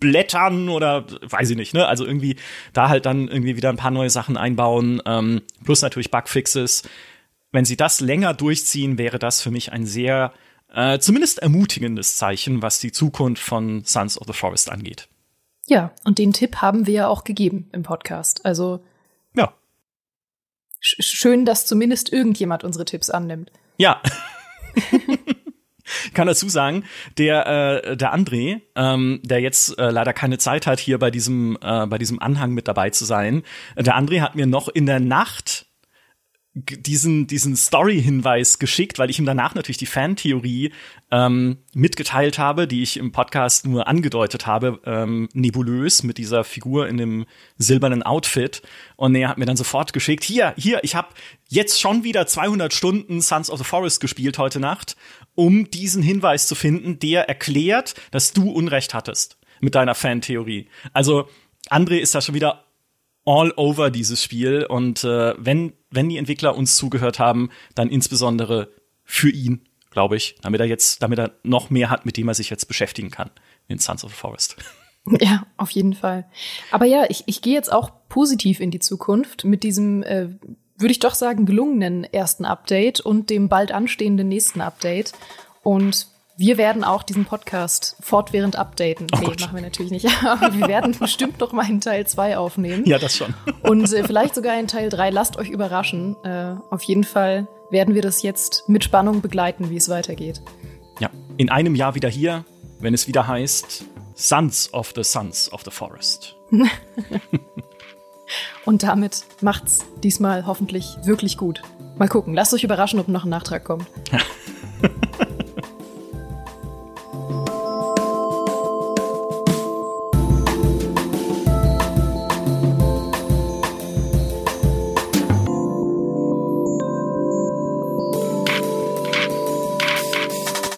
Blättern oder weiß ich nicht, ne? Also irgendwie da halt dann irgendwie wieder ein paar neue Sachen einbauen, ähm, plus natürlich Bugfixes. Wenn sie das länger durchziehen, wäre das für mich ein sehr äh, zumindest ermutigendes Zeichen, was die Zukunft von Sons of the Forest angeht. Ja, und den Tipp haben wir ja auch gegeben im Podcast. Also ja. Sch schön, dass zumindest irgendjemand unsere Tipps annimmt. Ja. kann dazu sagen, der äh, der André, ähm, der jetzt äh, leider keine Zeit hat, hier bei diesem äh, bei diesem Anhang mit dabei zu sein, der André hat mir noch in der Nacht diesen, diesen Story-Hinweis geschickt, weil ich ihm danach natürlich die Fantheorie ähm, mitgeteilt habe, die ich im Podcast nur angedeutet habe, ähm, nebulös mit dieser Figur in dem silbernen Outfit. Und er hat mir dann sofort geschickt, hier, hier, ich habe jetzt schon wieder 200 Stunden Sons of the Forest gespielt heute Nacht, um diesen Hinweis zu finden, der erklärt, dass du Unrecht hattest mit deiner Fantheorie. Also André ist da schon wieder all over dieses Spiel. Und äh, wenn, wenn die Entwickler uns zugehört haben, dann insbesondere für ihn, glaube ich, damit er jetzt, damit er noch mehr hat, mit dem er sich jetzt beschäftigen kann in Sons of the Forest. Ja, auf jeden Fall. Aber ja, ich, ich gehe jetzt auch positiv in die Zukunft mit diesem, äh, würde ich doch sagen, gelungenen ersten Update und dem bald anstehenden nächsten Update. Und wir werden auch diesen Podcast fortwährend updaten. Oh nee, Gott. machen wir natürlich nicht. Aber wir werden bestimmt noch mal einen Teil 2 aufnehmen. Ja, das schon. Und äh, vielleicht sogar einen Teil 3. Lasst euch überraschen. Äh, auf jeden Fall werden wir das jetzt mit Spannung begleiten, wie es weitergeht. Ja, in einem Jahr wieder hier, wenn es wieder heißt Sons of the Sons of the Forest. Und damit macht's diesmal hoffentlich wirklich gut. Mal gucken. Lasst euch überraschen, ob noch ein Nachtrag kommt.